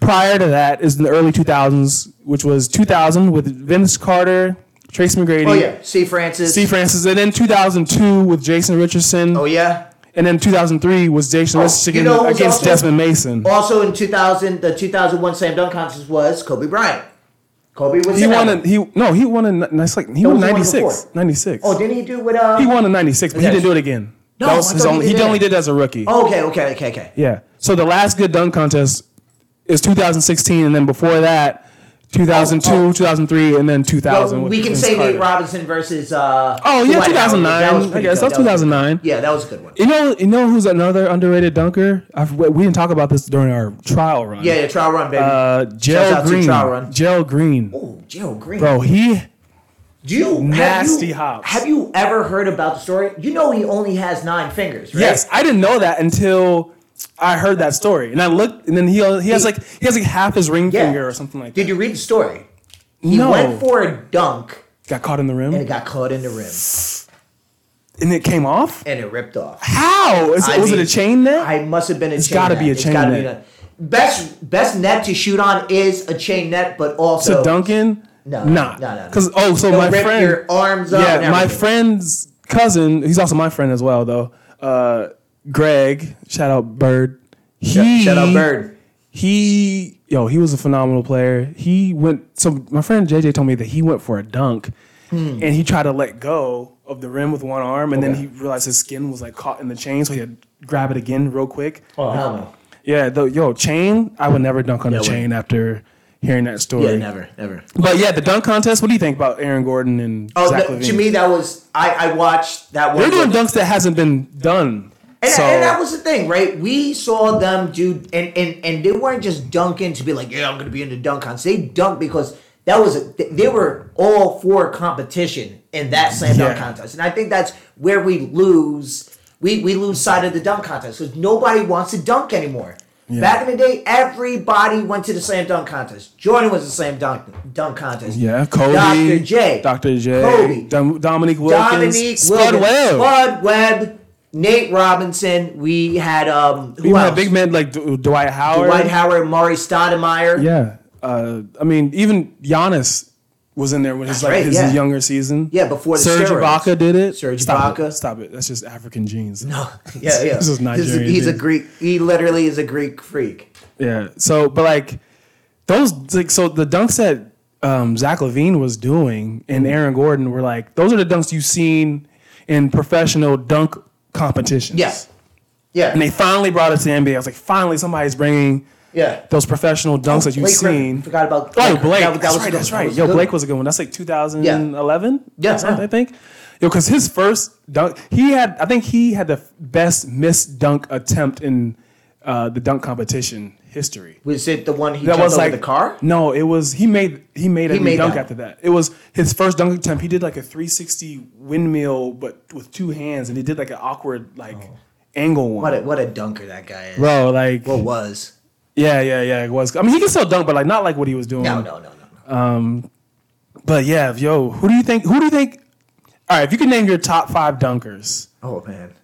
A: prior to that is in the early 2000s, which was 2000 with Vince Carter, Tracy McGrady,
B: Oh yeah, C. Francis.
A: Steve Francis, and then 2002 with Jason Richardson,
B: oh yeah.
A: and then 2003 was Jason
B: Oh,
A: Richardson
B: you know
A: against
B: also-
A: Desmond Mason.
B: Also in 2000, the 2001 slam dunk contest was Kobe Bryant. Kobe was
A: He won. A, he no. He won. A, that's like he
B: That
A: won
B: was the one
A: 96.
B: before.
A: 96.
B: Oh, didn't he do with uh?
A: he won in 96, but he didn't do it again.
B: No,
A: that was his
B: thought he
A: only.
B: did
A: He only did it as a rookie.
B: Oh, okay, okay, okay, okay.
A: Yeah. So the last good dunk contest is 2016, and then before that, 2002,
B: Oh, oh.
A: 2003, and then 2000.
B: Well, we can say
A: Carter.
B: Nate Robinson versus. Uh,
A: Oh, yeah, 2009.
B: That was
A: I guess
B: good.
A: that was 2009.
B: Yeah, that was a good one.
A: You know, you know who's another underrated dunker? I've, we didn't talk about this during our trial run.
B: Yeah, yeah, trial run, baby.
A: Uh, Gerald Green.
B: trial run.
A: Gerald Green.
B: oh, Gerald Green.
A: Bro, he
B: Do you
A: Nasty
B: have you,
A: hops.
B: Have you ever heard about the story? You know he only has nine fingers, right?
A: Yes, I didn't know that until I heard that story, and I looked, and then he he has like he has like half his ring
B: Yeah.
A: finger or something like that.
B: Did you read the story? He
A: No.
B: went for a dunk
A: Got caught in the rim,
B: and it got caught in the rim
A: and it came off.
B: and it ripped off.
A: How Is it,
B: I
A: was
B: mean,
A: it a chain net?
B: I must have been a
A: It's
B: chain
A: gotta
B: net.
A: be a chain net.
B: A, best best net to shoot on is a chain net, but also
A: to Duncan?
B: No,
A: not
B: no, no, no.
A: Because oh, so my
B: rip
A: friend,
B: your arms up.
A: yeah,
B: and
A: my
B: everything.
A: friend's cousin, he's also my friend as well, though. Uh, Greg, shout out Bird. He,
B: Shout out Bird.
A: He, yo, he was a phenomenal player. He went. So my friend JJ told me that he went for a dunk,
B: Hmm.
A: and he tried to let go of the rim with one arm, and then he realized his skin was like caught in the chain, so he had to grab it again real quick.
B: Oh hell no.
A: Yeah, the yo chain. I would never dunk on
B: Yeah,
A: a chain after hearing that story.
B: Yeah, never, never.
A: But yeah, the dunk contest. What do you think about Aaron Gordon and
B: Oh,
A: Zach LaVine?
B: to me that was I. I watched that one.
A: they're doing dunks that hasn't been done.
B: And,
A: so
B: and that was the thing, right? We saw them do, and, and, and they weren't just dunking to be like, yeah, I'm going to be in the dunk contest. They dunked because that was, a, they were all for competition in that slam dunk
A: Yeah.
B: contest. And I think that's where we lose, we, we lose sight of the dunk contest because nobody wants to dunk anymore. Back in the day, everybody went to the slam dunk contest. Jordan was a slam dunk dunk contest.
A: yeah, Kobe,
B: Dr. J,
A: Dr. J,
B: Kobe,
A: Dom- Dominique Wilkins,
B: Dominique
A: Spud
B: Wilkins,
A: Webb.
B: Spud Webb, Nate Robinson. We had um who
A: We had big men like D- Dwight Howard.
B: Dwight Howard, Amar'e Stoudemire.
A: Yeah, uh, I mean even Giannis was in there with his
B: That's
A: like
B: right,
A: his
B: yeah.
A: younger season.
B: Yeah, before the
A: Serge
B: steroids.
A: Ibaka did it.
B: Serge
A: Stop
B: Ibaka.
A: It. Stop it. That's just African genes.
B: No, *laughs* yeah, yeah. *laughs*
A: This is Nigerian,
B: he's a. Greek. He literally is a Greek freak.
A: Yeah. So, but like those, like, so the dunks that um, Zach LaVine was doing and Aaron Gordon were like, those are the dunks you've seen in professional dunk competitions.
B: Yes. Yeah.
A: And they finally brought it to the NBA. I was like, finally, somebody's bringing
B: yeah.
A: those professional dunks that you've
B: Blake Griffin.
A: seen.
B: Forgot about
A: Oh, Blake.
B: That, that
A: that's
B: was
A: right. That's right. Yo, Blake was a good one. That's like 2011.
B: Yeah.
A: something, I think. Yo, because his first dunk, he had, I think he had the best missed dunk attempt in uh, the dunk competition history.
B: Was it the one he
A: That was like
B: the car?
A: No, it was he made he made a
B: made
A: dunk
B: that.
A: after that. It was his first dunk attempt. He did like a 360 windmill, but with two hands, and he did like an awkward like oh. angle one.
B: What a, what a dunker that guy is.
A: Bro, like
B: What was?
A: yeah, yeah, yeah. It was. I mean, he can still dunk, but like not like what he was doing.
B: No, no, no, no. no.
A: Um, but yeah, yo, who do you think? Who do you think? All right, if you could name your top five dunkers
B: oh man.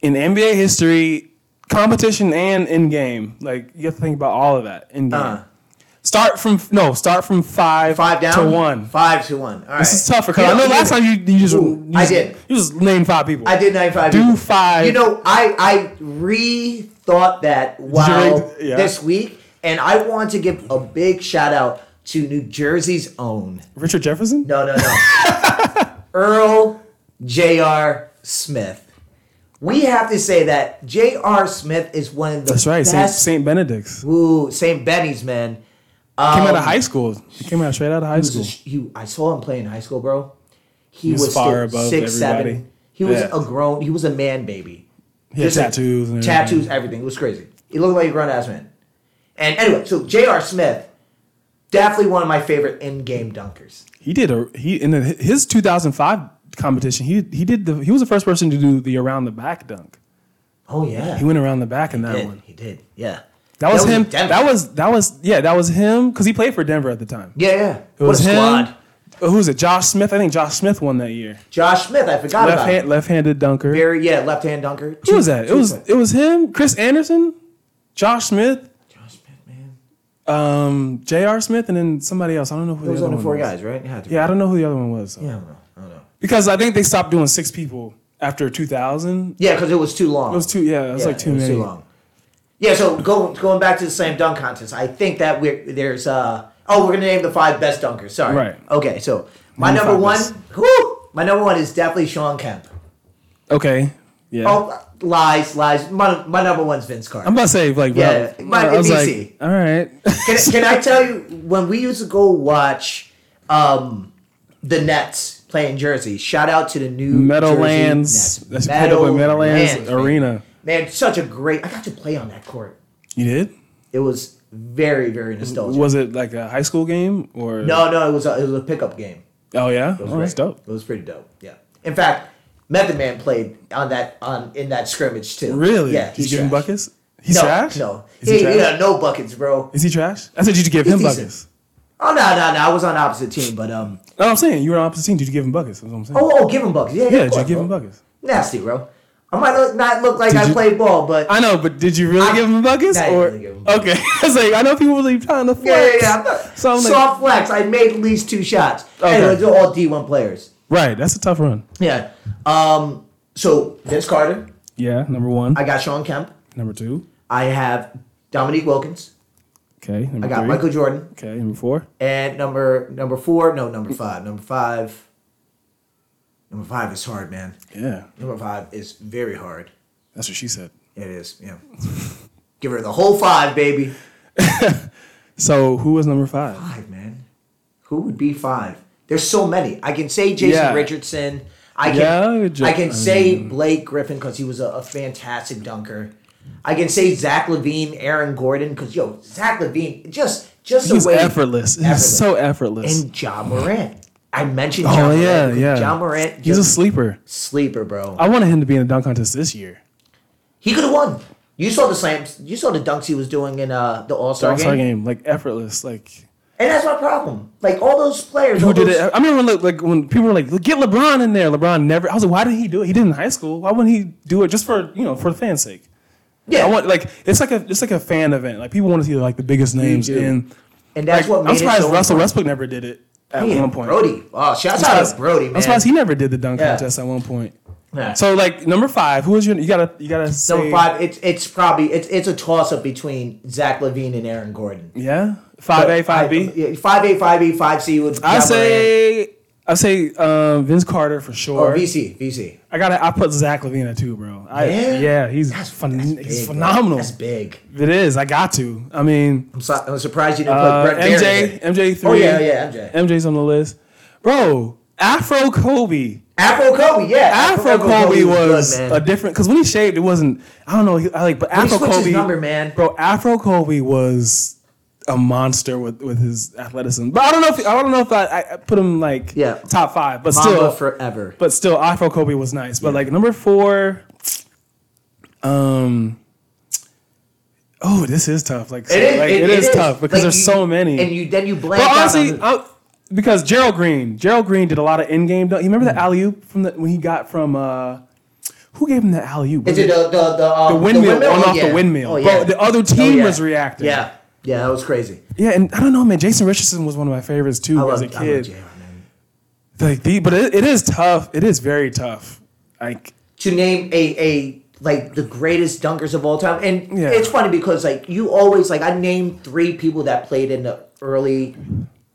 A: in NBA history, competition and in game, like you have to think about all of that in game.
B: Uh,
A: Start from no, start from five,
B: five down
A: to one.
B: Five to one. All right.
A: This is tougher because
B: You
A: I know last time you, you just
B: Ooh,
A: you
B: I
A: just,
B: did.
A: you just named five people.
B: I did 95.
A: Do
B: people.
A: five.
B: You know, I I rethought that while
A: yeah.
B: this week, and I want to give a big shout out to New Jersey's own.
A: Richard Jefferson.
B: No, no, no. *laughs* Earl J.R. Smith. We have to say that J.R. Smith is one of the
A: That's right, Saint,
B: best.
A: Saint Benedict's.
B: Ooh, St. Benny's man. Um,
A: Came out of high school. He came out straight out of high
B: he
A: school.
B: a he- I saw him play in high school, bro. He,
A: was
B: was,
A: far above
B: six,
A: everybody.
B: seven. He was
A: Yeah.
B: a grown. He was a man baby.
A: He had
B: Just like
A: tattoos and
B: tattoos,
A: everything.
B: everything. It was crazy. He looked like a grown ass man. And anyway, so J.R. Smith, definitely one of my favorite in-game dunkers.
A: He did a he in the, his 2005 competition. He he did the he was the first person to do the around the back dunk.
B: Oh yeah,
A: He went around the back in that
B: did.
A: one.
B: He did. Yeah,
A: That was
B: in
A: him. That was that was yeah. That was him because he played for Denver at the time.
B: yeah, yeah.
A: It was him.
B: squad.
A: Uh, Who's it? Josh Smith. I think Josh Smith won that year.
B: Josh Smith, I forgot
A: Left
B: about
A: hand,
B: him.
A: left-handed dunker.
B: Very yeah, left-hand dunker.
A: Who was that? It was it was him. Chris Andersen. Josh Smith.
B: Josh Smith, man.
A: Um, J.R. Smith and then somebody else. I don't know who
B: Those
A: the
B: are
A: other
B: four
A: one was.
B: guys, right? It had to be.
A: Yeah, I don't know who the other one was.
B: Yeah, I don't know. I don't know.
A: Because I think they stopped doing six people after 2000.
B: Yeah, because it was too long.
A: It was too. Yeah, it was
B: Yeah,
A: like too
B: it was
A: many.
B: too long. Yeah, so go, going back to the slam dunk contest, I think that we're there's uh oh we're gonna name the five best dunkers. Sorry.
A: Right.
B: Okay, so my
A: Name
B: number one, whoo, my number one is definitely Sean Kemp.
A: Okay. Yeah.
B: Oh, lies, lies. My, my number one's Vince Carter.
A: I'm about to say like
B: Yeah, might
A: I was like, all right.
B: Can, can I tell you when we used to go watch um, the Nets play in Jersey? Shout out to the new
A: Meadowlands. That's played Meadowlands Arena.
B: Man, such a great. I got to play on that court.
A: You did?
B: It was very very nostalgic.
A: Was it like a high school game or
B: no, no, it was a, it was a pickup game.
A: Oh yeah.
B: It was
A: Oh, that's dope.
B: It was pretty dope. Yeah. In fact, Method Man played on that on in that scrimmage too.
A: Really?
B: Yeah. He's
A: him
B: trash.
A: buckets? He's
B: no,
A: trash.
B: No.
A: Is he
B: He-
A: trash?
B: yeah, no buckets, bro.
A: Is he trash? I said, you give
B: He's
A: him
B: decent.
A: buckets?
B: Oh no, no, no! I was on opposite team, but um.
A: No, I'm saying you were on opposite team. Did you give him buckets? That's what I'm saying.
B: Oh, oh, give him buckets. Yeah, yeah.
A: yeah, did
B: course,
A: you give
B: bro.
A: him buckets?
B: Nasty, bro. I might look, not look like
A: Did
B: I
A: you-
B: played ball, but
A: I know, but did you really
B: I-
A: give him buckets?
B: Nah, I didn't
A: or
B: really give him buckets.
A: okay, *laughs* I was like, I know people really trying to flex.
B: yeah, yeah, yeah. I'm not,
A: So I'm like-
B: soft flex. I made at least two shots.
A: Okay.
B: They're all D one players.
A: Right, that's a tough run.
B: Yeah. Um. So Vince Carter.
A: Yeah, number one.
B: I got Sean Kemp.
A: number two.
B: I have Dominique Wilkins.
A: Okay,
B: I got
A: three.
B: Michael Jordan.
A: Okay, number four.
B: And number number four, no, number five. Number five. Number five is hard, man.
A: Yeah,
B: Number five is very hard.
A: that's what she said.
B: It is, yeah. Give her the whole five, baby. *laughs*
A: So who was number five?
B: Five, man. Who would be five? There's so many. I can say Jason
A: Yeah.
B: Richardson. I can
A: Yeah, Jo-
B: I can
A: I
B: say Blake Griffin because he was a, a fantastic dunker. I can say Zach LaVine, Aaron Gordon because yo, Zach LaVine just just
A: He's
B: the way
A: effortless. He's so effortless.
B: and Ja Morant. I mentioned
A: oh
B: John
A: yeah,
B: Morant.
A: yeah.
B: Ja Morant,
A: He's a sleeper.
B: sleeper, bro.
A: I wanted him to be in a dunk contest this year.
B: He could have won. You saw the slams. You saw the dunks he was doing in uh, the All Star game.
A: All Star
B: game.
A: like effortless. Like
B: and that's my problem. Like all those players,
A: who did
B: those-
A: it? I remember when, like when people were like, "Get LeBron in there." LeBron never. I was like, "Why did he do it? He did it in high school. Why wouldn't he do it just for you know for the fans' sake?"
B: Yeah,
A: I want like it's like a it's like a fan event. Like people want to see like the biggest names
B: do.
A: in.
B: and that's
A: Like,
B: what made
A: I'm surprised
B: it so
A: Russell
B: important.
A: Westbrook never did it at
B: Yeah,
A: one point.
B: Brody. Oh, shouts
A: I'm
B: out to Brody, man.
A: I'm surprised he never did the dunk
B: Yeah.
A: contest at one point.
B: Yeah.
A: So like number five, who was your? You gotta you gotta say
B: Number five, it's it's probably it's it's a toss up between Zach LaVine and Aaron Gordon.
A: Yeah, five A, five B.
B: five A, five B, five C would.
A: I say I say um, Vince Carter for sure.
B: or VC, VC.
A: I gotta I put Zach LaVine at two, bro. I,
B: Yeah?
A: yeah, he's
B: That's,
A: fun,
B: that's
A: he's
B: big, bro.
A: phenomenal.
B: That's big.
A: It is. I got to. I mean,
B: I'm, so, I'm surprised you didn't put
A: uh,
B: Brett
A: MJ,
B: there.
A: MJ three.
B: Oh yeah, yeah, MJ.
A: MJ's on the list, bro. Afro Kobe.
B: Afro Kobe, yeah.
A: Afro Kobe was
B: good,
A: a different because when he shaved, it wasn't. I don't know. I like, but
B: When he
A: Afro
B: his
A: Kobe,
B: number, man.
A: bro. Afro Kobe was a monster with with his athleticism. But I don't know if I don't know if I, I put him like
B: Yeah.
A: top five, but
B: Mamba
A: still,
B: forever.
A: but still, I Afro Kobe was nice. But like number four, um. Oh, this is tough. Like, so-
B: It is,
A: like,
B: it,
A: it is, tough because
B: Like,
A: there's
B: you-
A: so many.
B: and you then you blank
A: But honestly,
B: the-
A: I, because Gerald Green, Gerald Green did a lot of in-game. You remember
B: Mm.
A: the alley oop from the when he got from uh, who gave him the alley oop?
B: Is it the the the, um,
A: the windmill, on
B: Oh,
A: off
B: yeah.
A: the windmill?
B: Oh, yeah.
A: Bro, the other
B: Oh,
A: team
B: yeah.
A: was reacting.
B: Yeah, yeah, that was crazy.
A: yeah, and I don't know, man. Jason Richardson was one of my favorites too
B: I
A: as
B: love,
A: a
B: I love
A: kid.
B: Man.
A: Like the, but it, it is tough. It is very tough. Like
B: To name a a like the greatest dunkers of all time, and
A: Yeah.
B: it's funny because like you always like I named three people that played in the early,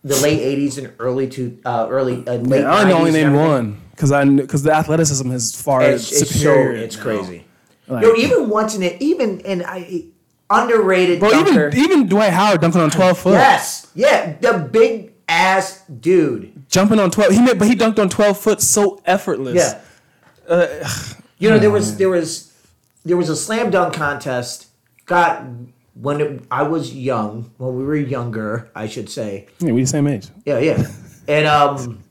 B: the late '80s and early to uh, early uh, late.
A: I only
B: 90s and
A: named one because I because the athleticism is far
B: It's, it's so
A: superior.
B: it's crazy.
A: Like-
B: Yo, even once in it, even and I underrated
A: Bro,
B: dunker.
A: even even Dwight Howard dunking on twelve foot.
B: yes, yeah, the big ass dude.
A: jumping on twelve. He made, but he dunked on twelve foot so effortless.
B: Yeah.
A: Uh,
B: You know, there was *sighs* there was there was a slam dunk contest. Got when it, I was young, when we were younger, I should say.
A: yeah, we the same age.
B: Yeah, yeah. And um, *laughs*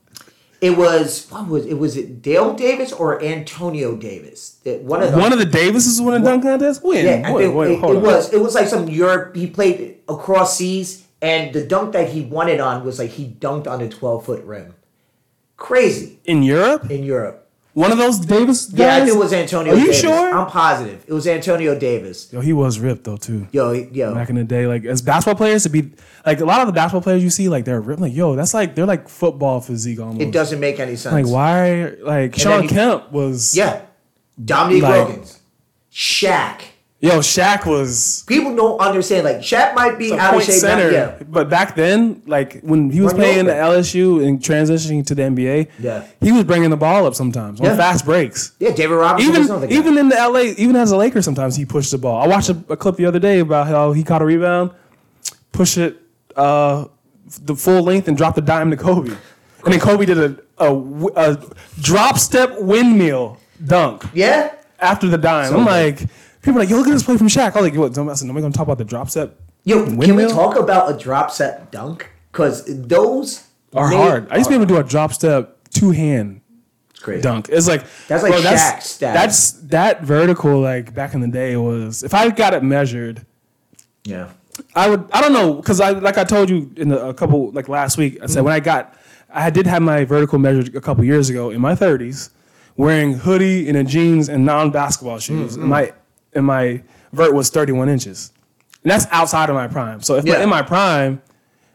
B: it was what was it? Was it Dale Davis or Antonio Davis? It- One of them.
A: One of the Davises won a dunk contest. When?
B: yeah, I
A: wait,
B: think
A: wait,
B: it, it was. It was like some Europe. He played across seas, and the dunk that he won it on was like he dunked on a twelve foot rim. Crazy
A: in Europe.
B: in Europe.
A: One of those Davis guys.
B: Yeah, I think it was Antonio
A: Are you
B: Davis.
A: sure?
B: I'm positive. It was Antonio Davis.
A: Yo, he was ripped though too.
B: Yo, yo.
A: Back in the day, like as basketball players to be like a lot of the basketball players you see, like they're ripped. Like yo, that's like they're like football physique almost.
B: It doesn't make any sense.
A: Like why? Like Sean
B: he-
A: Kemp was.
B: Yeah. Dominique
A: Like-
B: Wilkins. Shaq.
A: Yo, Shaq was
B: People don't understand. Like, Shaq might be out of shape
A: center,
B: now. Yeah.
A: but back then, like when he was
B: Run
A: playing at LSU and transitioning to the NBA,
B: Yeah.
A: he was bringing the ball up sometimes on
B: Yeah.
A: fast breaks.
B: Yeah, David Robinson
A: Even even in the LA, even as a Laker, sometimes he pushed the ball. I watched a, a clip the other day about how he caught a rebound, pushed it uh, the full length, and dropped a dime to Kobe, and then Kobe did a a drop step windmill dunk
B: yeah?
A: after the dime.
B: So
A: I'm
B: good.
A: like, people are like, yo, look at this play from Shaq. I'm like, what? I said, nobody gonna talk about the drop step.
B: Yo, can we talk about a drop set dunk? Because those
A: Are
B: made-
A: hard. I used to be able to do a drop step two hand
B: It's crazy.
A: dunk. It's like
B: That's like
A: bro,
B: Shaq's stat.
A: That's that vertical. Like back in the day was if I got it measured.
B: Yeah.
A: I would. I don't know because I like I told you in the, a couple like last week. I
B: Mm-hmm.
A: said when I got, I did have my vertical measured a couple years ago in my thirties, wearing hoodie and a jeans and non basketball shoes.
B: Mm-hmm.
A: And my and my vert was thirty one inches, and that's outside of my prime. So if
B: Yeah.
A: in my prime,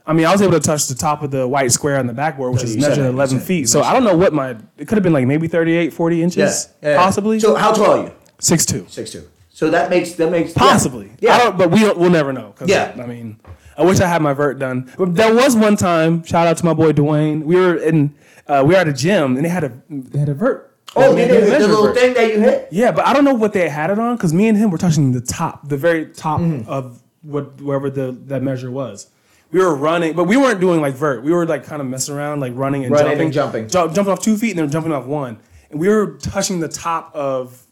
A: I mean I was able to touch the top of the white square on the backboard, which is measured eleven feet.
B: you
A: So I don't know what my it could have been like maybe 38, 40 inches,
B: yeah.
A: possibly
B: So how tall are you?
A: six two.
B: Six two. So that makes that makes.
A: Possibly.
B: Yeah.
A: I don't, but we we'll never know.
B: Yeah.
A: I mean, I wish I had my vert done. But There was one time. Shout out to my boy Dwayne. We were in. Uh, we were at a gym and they had a they had a vert.
B: Oh,
A: They
B: the, the, little thing that you hit.
A: Yeah, but I don't know what they had it on because me and him were touching the top, the very top
B: Mm-hmm.
A: of what wherever the that measure was. We were running, but we weren't doing like vert. We were like kind of messing around, like running and
B: Running
A: jumping,
B: and jumping.
A: Ju- jumping off two feet and then jumping off one. And we were touching the top of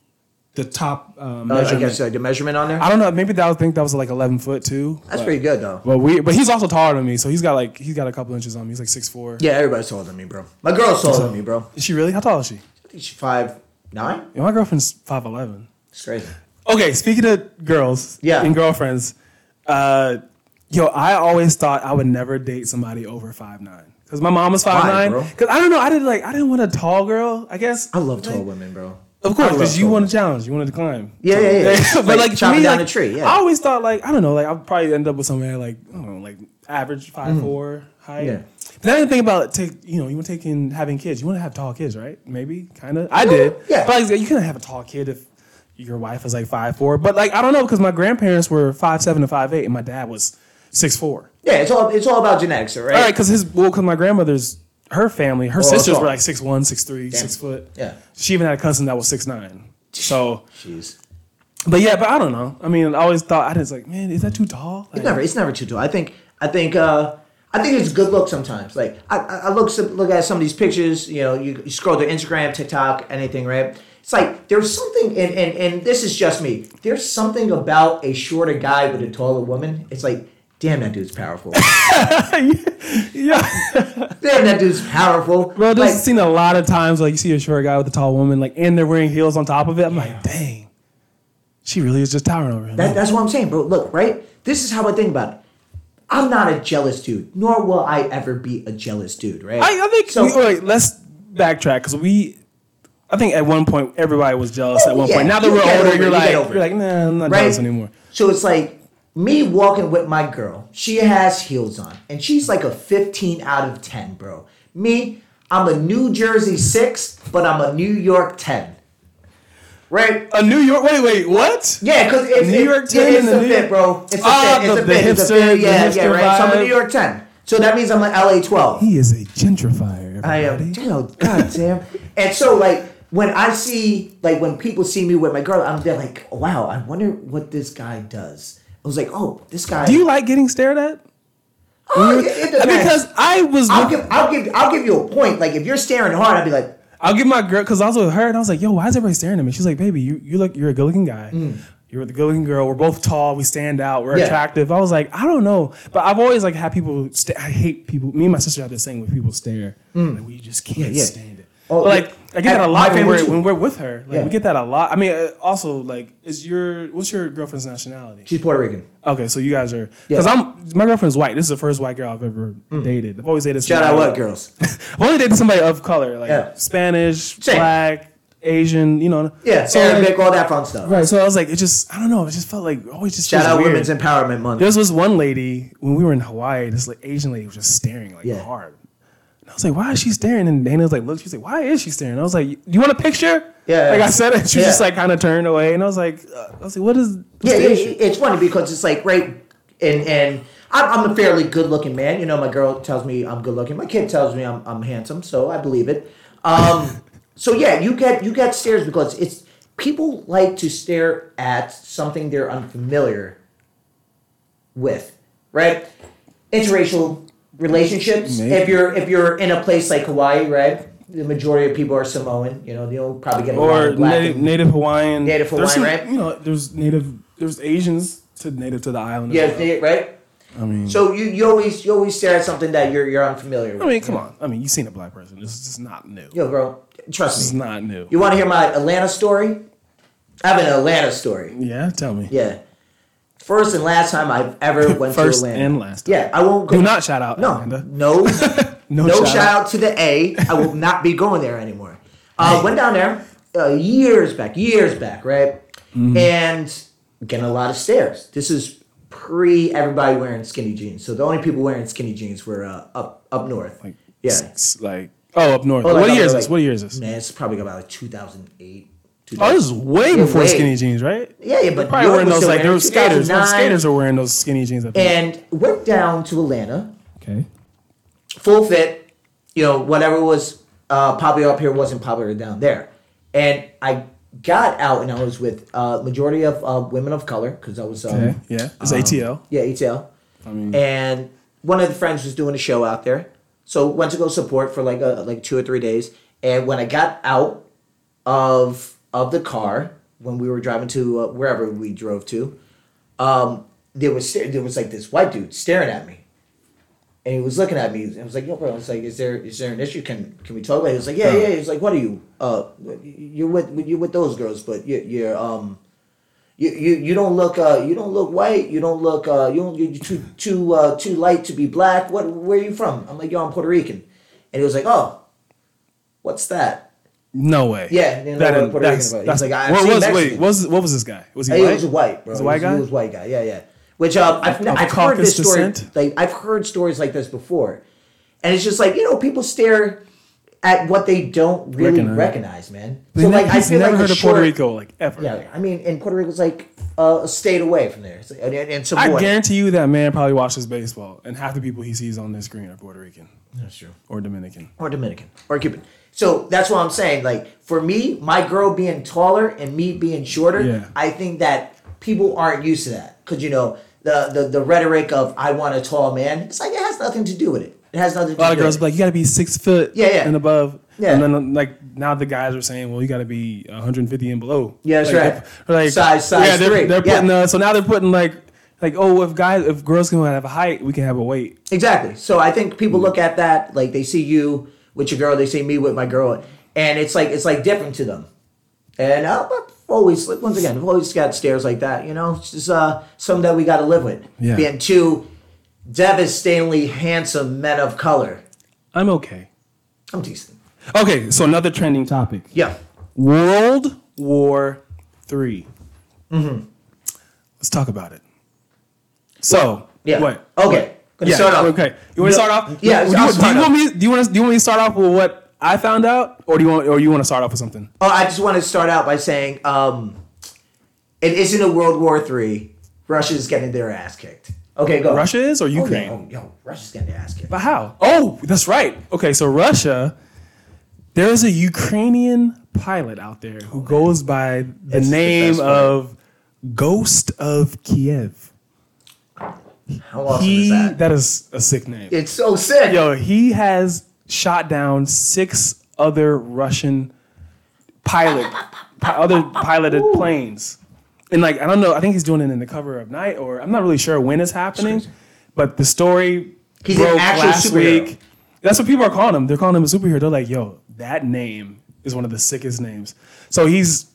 A: the top uh,
B: Uh, I
A: measurement.
B: guess like the measurement on there.
A: I don't know. Maybe that I think that was like eleven foot too.
B: That's
A: but,
B: pretty good though.
A: But we, but he's also taller than me, so he's got like he's got a couple inches on me. He's like six four.
B: Yeah, everybody's taller than me, bro. My girl's taller than me, bro.
A: Is she really? How tall is she?
B: I think she's five nine.
A: Yeah, my girlfriend's five eleven.
B: It's crazy.
A: Okay, speaking of girls,
B: Yeah.
A: and girlfriends, uh, yo, I always thought I would never date somebody over five nine because my mom was five nine.
B: bro?
A: Because I don't know, I didn't like I didn't want a tall girl. I guess
B: I love tall women, bro.
A: Of course, because you want a challenge, you wanted to climb.
B: Yeah, yeah, yeah. *laughs*
A: but
B: Like
A: like,
B: chopping
A: me,
B: down
A: like,
B: a tree, yeah.
A: I always thought like I don't know, like I'll probably end up with somebody like I don't know, like average five four height.
B: Mm. Yeah.
A: Then I didn't think about take you know you want taking having kids. You want to have tall kids, right? Maybe kind of. I did.
B: yeah.
A: But like, you can't have a tall kid if your wife is like five four. But like I don't know because my grandparents were five seven to five eight, and my dad was six four.
B: Yeah, it's all it's all about genetics, right?
A: All right, because his well, because my grandmother's her family, her
B: Oh,
A: sisters were like six one, six three, six foot.
B: Yeah.
A: She even had a cousin that was six nine. So.
B: Jeez.
A: But yeah, but I don't know. I mean, I always thought I was like, man, is that too tall? Like,
B: It's never it's never too tall. I think I think uh I think it's a good look sometimes. Like I, I look some- look at some of these pictures. You know, you, you scroll through Instagram, TikTok, anything, right? It's like there's something, and, and and this is just me. There's something about a shorter guy with a taller woman. It's like, damn, that dude's powerful. *laughs*
A: yeah,
B: damn, that dude's powerful.
A: bro.
B: Like,
A: Just seen a lot of times like you see a short guy with a tall woman, like, and they're wearing heels on top of it. I'm like, dang, she really is just towering over him.
B: That, that's what I'm saying, bro. Look, right? This is how I think about it. I'm not a jealous dude, nor will I ever be a jealous dude, right?
A: I, I think.
B: so.
A: we, wait, let's backtrack because we. I think at one point everybody was jealous.
B: Oh,
A: at one
B: yeah,
A: point, now that we're older,
B: over
A: you're like, you're like, nah, I'm not
B: right?
A: jealous anymore.
B: So it's like me walking with my girl. She has heels on, and she's like a 15 out of 10, bro. Me, I'm a New Jersey six, but I'm a New York 10. Right?
A: A New York. Wait, wait, what?
B: Yeah, because it's
A: New York
B: yeah,
A: 10
B: it's a fit, bro. It's a
A: Ah,
B: fit. It's
A: the-
B: a fit. It's a fit. Yeah, yeah, right. So I'm a. New York 10. So that means I'm an LA 12.
A: He is a gentrifier.
B: I am.
A: everybody.
B: God damn. And so, like, when I see, like, when people see me with my girl, I'm there like, wow, I wonder what this guy does. I was like, oh, this guy.
A: Do you like getting stared at?
B: Oh, it, it.
A: Because I was.
B: I'll give, I'll give, I'll give you a point. Like, if you're staring hard, I'd be like,
A: I'll give my girl because I was with her and I was like, "Yo, why is everybody staring at me?" She's like, "Baby, you you look you're a good looking guy. You're the good looking girl. We're both tall. We stand out. We're
B: Mm. Yeah.
A: attractive." I was like, "I don't know," but I've always like had people. Sta- I hate people. Me and my sister have this thing with people stare. Like, we just can't
B: Mm. yeah.
A: stand it.
B: Oh,
A: like I get that a lot when we're, when we're with her. Like
B: Yeah.
A: we get that a lot. I mean, uh, also like, is your what's your girlfriend's nationality?
B: she's Puerto Rican.
A: Okay, so you guys are
B: Yeah.
A: because I'm my girlfriend's white. This is the first white girl I've ever dated. I've always dated.
B: Mm. Shout out what girls? *laughs*
A: I've only dated somebody of color, like
B: Yeah.
A: Spanish,
B: Same.
A: black, Asian, you know.
B: Yeah,
A: so
B: Arabic,
A: like,
B: all that fun stuff.
A: right. So I was like, it just I don't know. It just felt like always just
B: Shout out
A: weird.
B: Women's Empowerment Month.
A: There was one lady when we were in Hawaii. This like Asian lady was just staring like
B: Yeah.
A: hard. And I was like, why is she staring? And Dana was like, look. She's like, why is she staring? I was like, you want a picture?
B: Yeah.
A: Like I said, and she
B: Yeah.
A: just like kind of turned away. And I was like, uh, I was like, what is?
B: Yeah, it's funny because it's like right, and and I'm, I'm a fairly good looking man. You know, my girl tells me I'm good looking. My kid tells me I'm I'm handsome, so I believe it. Um, *laughs* so yeah, you get you get stares because it's people like to stare at something they're unfamiliar with, right? Interracial relationships.
A: Maybe.
B: If you're if you're in a place like Hawaii, right? The majority of people are Samoan. You know, you'll probably get a lot
A: or
B: of black
A: native, native Hawaiian.
B: Native Hawaiian,
A: some-
B: right?
A: You know, there's native. There's Asians to native to the island.
B: yeah,
A: well.
B: right.
A: I mean,
B: So you, you always you always stare at something that you're you're unfamiliar with.
A: I mean, come on. I mean, you've seen a black person. This is just not new.
B: Yo, bro, trust
A: is
B: me.
A: It's not new.
B: You want to hear my Atlanta story? I have an Atlanta story.
A: Yeah, tell me.
B: Yeah. First and last time I've ever *laughs* went
A: First
B: to Atlanta.
A: and last time.
B: Yeah, I won't go.
A: Do not shout out
B: No,
A: Atlanta.
B: no, *laughs*
A: No
B: no,
A: shout
B: shout, out. to the A. I will *laughs* not be going there anymore. Uh, went down there uh, years back, years back, right?
A: Mm-hmm.
B: And getting a lot of stares. This is pre everybody wearing skinny jeans. So the only people wearing skinny jeans were uh, up up north.
A: Like,
B: yeah.
A: like oh, up north.
B: Oh, like,
A: what year is
B: like-
A: this? What year is this?
B: Man, it's probably about like 2008.
A: Oh, this is way before
B: way.
A: skinny jeans, right?
B: Yeah, yeah, but
A: Probably wearing those like there were skaters. Well,
B: 2009.
A: skaters are wearing those skinny jeans. I.
B: And went down to Atlanta,
A: okay.
B: full fit, you know, whatever was uh, popular up here wasn't popular down there. And I got out and I was with uh, majority of uh, women of color because I was um,
A: Okay. Yeah. It's ATL.
B: yeah ATL.
A: I mean,
B: And one of the friends was doing a show out there, so went to go support for like a, like two or three days. And when I got out of of the car when we were driving to uh, wherever we drove to, um, there was there was like this white dude staring at me, and he was looking at me. And I was like, "Yo, bro," I was like, "Is there is there an issue? Can can we talk about?" it? He was like, "Yeah, yeah." He was like, "What are you? Uh, you're with you're with those girls, but you're, you're um." You, you, you don't look uh you don't look white you don't look uh you don't you're too too uh too light to be black what where are you from I'm like yo I'm Puerto Rican and he was like oh what's that
A: no way.
B: Yeah,
A: That
B: Puerto
A: that's, that's,
B: like, I've
A: what
B: seen
A: was wait? What was what was this guy? Was he
B: He
A: white?
B: was a white, bro.
A: He's a white
B: He was-
A: guy?
B: He was a white guy. Yeah, yeah. Which um, I've,
A: Of
B: I've heard this story.
A: descent?
B: Like I've heard stories like this before, and it's just like you know people stare at what they don't really
A: Recognize.
B: recognize, man.
A: But
B: so like I feel
A: never
B: like
A: heard of Puerto
B: short-
A: Rico like ever.
B: Yeah, I mean, and Puerto Rico's like uh, a state away from there, It's- and, and,
A: I guarantee you that man probably watches baseball, and half the people he sees on the screen are Puerto Rican
B: That's true.
A: or Dominican.
B: or Dominican or Cuban. So that's what I'm saying. Like for me, my girl being taller and me being shorter,
A: Yeah.
B: I think that people aren't used to that because you know the, the the rhetoric of I want a tall man. It's like it has nothing to do with it. It has nothing.
A: To do
B: with
A: it.
B: A
A: lot
B: of
A: girls like, you got to be six foot
B: Yeah, yeah.
A: and above.
B: Yeah.
A: And then like now the guys are saying, well, you got to be 150 and below.
B: Yeah, that's
A: like,
B: right.
A: they're- Like
B: Size- size
A: yeah, they're,
B: three.
A: They're
B: Yeah.
A: putting uh, so now they're putting like like oh if guys if girls can have a height, we can have a weight.
B: Exactly. So I think people look at that like they see you with your girl, they see me with my girl, and it's like it's like different to them. And uh, but always like, once again, I've always got stares like that. You know, it's just uh, something that we got to live with.
A: Yeah.
B: Being two devastatingly handsome men of color.
A: I'm okay.
B: I'm decent.
A: Okay, so another trending topic:
B: Yeah.
A: World War 3 Mm-hmm. Let's talk about it. So
B: Yeah.
A: what?
B: Okay. Gonna
A: Yeah,
B: start off.
A: Okay. You want to start off?
B: yeah,
A: Do you, do you want me? Do you want to? Do you want me to start off with what I found out, or do you want? Or you want to start off with something?
B: Oh, I just want to start out by saying um, it isn't a World War Three. Russia's getting their ass kicked. Okay, go.
A: Russia is or
B: Oh,
A: Ukraine?
B: yeah. Oh, yo, Russia's getting their ass kicked.
A: But how? Oh, that's right. Okay, so Russia. There is a Ukrainian pilot out there who goes by the
B: It's
A: name
B: one.
A: of Ghost of Kiev.
B: How awesome
A: he
B: is that?
A: that is a sick name.
B: It's so sick.
A: Yo, he has shot down six other Russian pilot, pi- other piloted planes, and like I don't know. I think he's doing it in the cover of night, or I'm not really sure when it's happening. But the story
B: He's an
A: broke
B: actual
A: last
B: superhero.
A: week. That's what people are calling him. They're calling him a superhero. They're like, yo, that name is one of the sickest names. So he's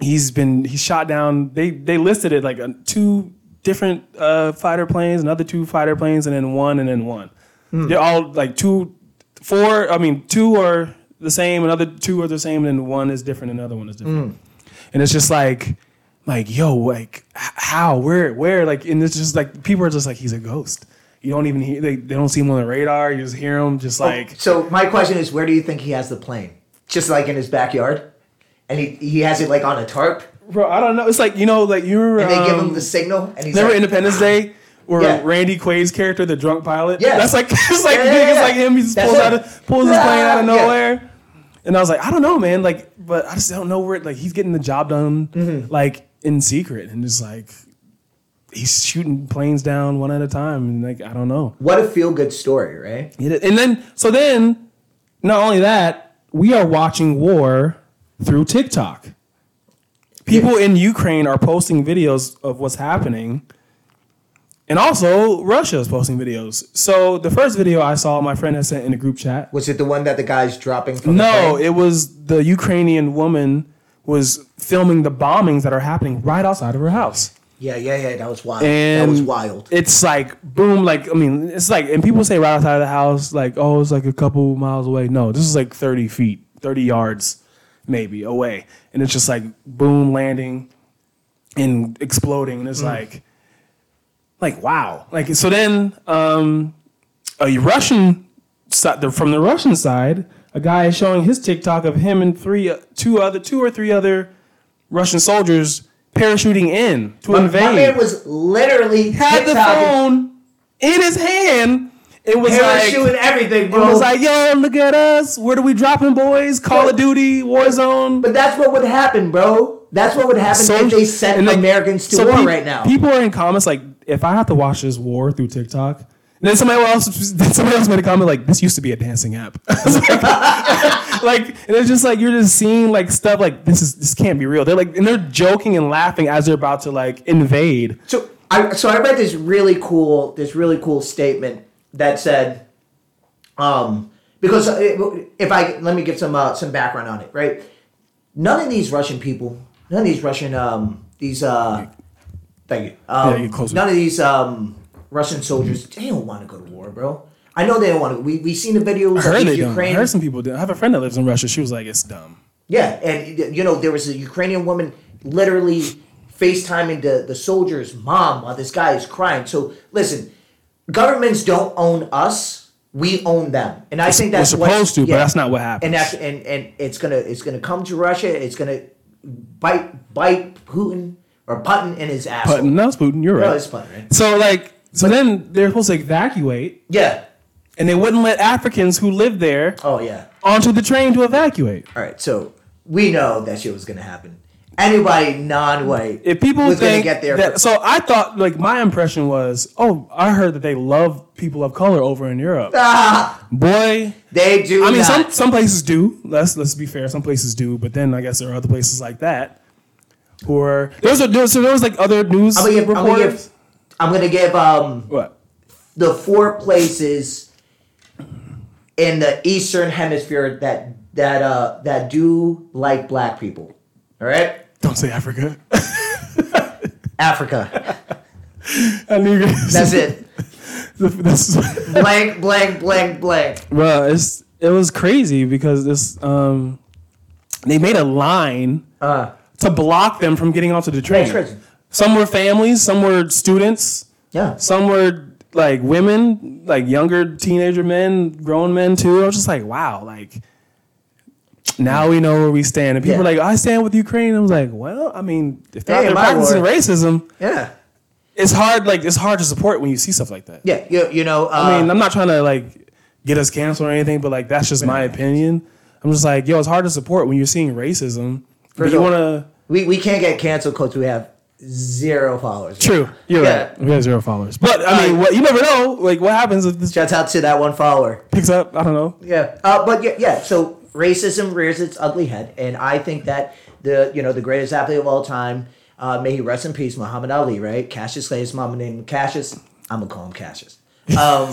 A: he's been he's shot down. They they listed it like a, two different uh, fighter planes, another two fighter planes, and then one and then one.
B: Hmm.
A: They're all like two, four. I mean, two are the same, another two are the same, and then one is different, and another one is different. And it's just like, like yo, like how, where, where, like, and it's just like people are just like he's a ghost. You don't even hear, they, they don't see him on the radar. You just hear him, just like
B: So my question is, where do you think he has the plane? Just like in his backyard, and he he has it like on a tarp,
A: bro. I don't know. It's like you know, like you remember.
B: and they give
A: um,
B: him the signal, and he's
A: Remember
B: like,
A: Independence Day, where
B: Yeah.
A: Randy Quaid's character, the drunk pilot.
B: Yeah.
A: that's like *laughs* it's like
B: Yeah,
A: big. It's like him. He just
B: That's
A: pulls
B: it.
A: out of, pulls his plane out of nowhere. And I was like, I don't know, man. Like, but I just don't know where. Like, he's getting the job done,
B: Mm-hmm.
A: like in secret, and just like he's shooting planes down one at a time, and like I don't know.
B: What a feel good story, right?
A: And then, so then, not only that, we are watching war through TikTok. People in Ukraine are posting videos of what's happening. And also, Russia is posting videos. So the first video I saw, my friend had sent in a group chat.
B: Was it the one that the guy's dropping from?
A: No, it was the Ukrainian woman was filming the bombings that are happening right outside of her house.
B: yeah, yeah, yeah. That was wild.
A: And
B: that was wild.
A: It's like boom, like I mean, it's like, and people say right outside of the house, like oh, it's like a couple miles away. No, this is like thirty feet, thirty yards, maybe away, and it's just like boom, landing, and exploding, and it's
B: Mm.
A: like, like wow, like so. Then um, a Russian from the Russian side, a guy is showing his TikTok of him and three, two other, two or three other Russian soldiers parachuting in to
B: My,
A: invade
B: my man was literally
A: had the phone in his hand. It was
B: parachuting
A: like
B: everything,
A: it was like, yo, look at us. Where do we dropping, boys? Call of Duty, Warzone.
B: but that's what would happen, bro. That's what would happen
A: So-
B: if they sent
A: and they-
B: Americans to
A: so
B: war
A: peop-
B: right now.
A: People are in comments like, if I have to watch this war through TikTok, and then somebody else, then somebody else made a comment like, this used to be a dancing app. *laughs* like, *laughs* like, and it's just like you're just seeing like stuff like this is this can't be real. They're like, and they're joking and laughing as they're about to like invade.
B: So I so I read this really cool this really cool statement that said, um, because if I let me give some uh, some background on it, right? None of these Russian people, none of these Russian um these uh, thank you. Um,
A: Yeah,
B: none of these um Russian soldiers they don't want to go to war, bro. I know they don't want to. We we seen the videos
A: I heard
B: of
A: they
B: these
A: don't. I
B: Ukraine.
A: heard some people do. I have a friend that lives in Russia. She was like, it's dumb.
B: Yeah, and you know there was a Ukrainian woman literally FaceTiming the the soldier's mom while this guy is crying. So listen, governments don't own us; we own them, and I think that's
A: We're
B: what-
A: supposed to, but that's not what happens.
B: And that's and and it's gonna it's gonna come to Russia. It's gonna bite bite Putin or Putin in his ass.
A: Putin, no, it's Putin. You're right.
B: No, it's Putin, right?
A: So like, so then they're supposed to evacuate,
B: Yeah.
A: and they wouldn't let Africans who live there
B: Oh yeah.
A: onto the train to evacuate.
B: All right. So we know that shit was gonna happen. Anybody non-white
A: If people
B: was gonna
A: think
B: get there
A: that,
B: for-
A: so I thought like my impression was, oh, I heard that they love people of color over in Europe.
B: ah,
A: Boy,
B: they do.
A: I mean,
B: not.
A: some some places do. Let's let's be fair. Some places do, but then I guess there are other places like that. Who are there a, there so there was like other news
B: I'm gonna give. I'm gonna give. I'm gonna give um
A: what?
B: the four places in the Eastern Hemisphere that that uh that do like black people. All right,
A: Don't say Africa.
B: Africa.
A: I knew you
B: That's it. *laughs*
A: That's,
B: blank, blank, blank, blank.
A: Well, it's it was crazy because this um they made a line
B: Uh,
A: to block them from getting onto the train.
B: crazy.
A: Some were families, some were students,
B: yeah.
A: some were like women, like younger teenager men, grown men too. I was just like, wow, like now we know where we stand. And people
B: Yeah.
A: are like, I stand with Ukraine. I was like, well, I mean, if they're,
B: Hey,
A: they're
B: my
A: practicing
B: war.
A: racism,
B: Yeah.
A: it's hard. Like it's hard to support when you see stuff like that.
B: Yeah. You, you know. Uh,
A: I mean, I'm not trying to like get us canceled or anything, but like that's just my opinion. I'm just like, yo, it's hard to support when you're seeing racism. But you want to.
B: we we can't get canceled because we have zero followers.
A: True, you're
B: Yeah.
A: right. We have zero followers, but I mean,
B: Uh,
A: what you never know. Like, what happens if this
B: Shouts out to that one follower.
A: picks up? I don't know.
B: Yeah, uh, but yeah, yeah. So racism rears its ugly head, and I think that the you know the greatest athlete of all time, uh, may he rest in peace, Muhammad Ali. Right, Cassius Clay, his mama named Cassius. I'm gonna call him Cassius. Um,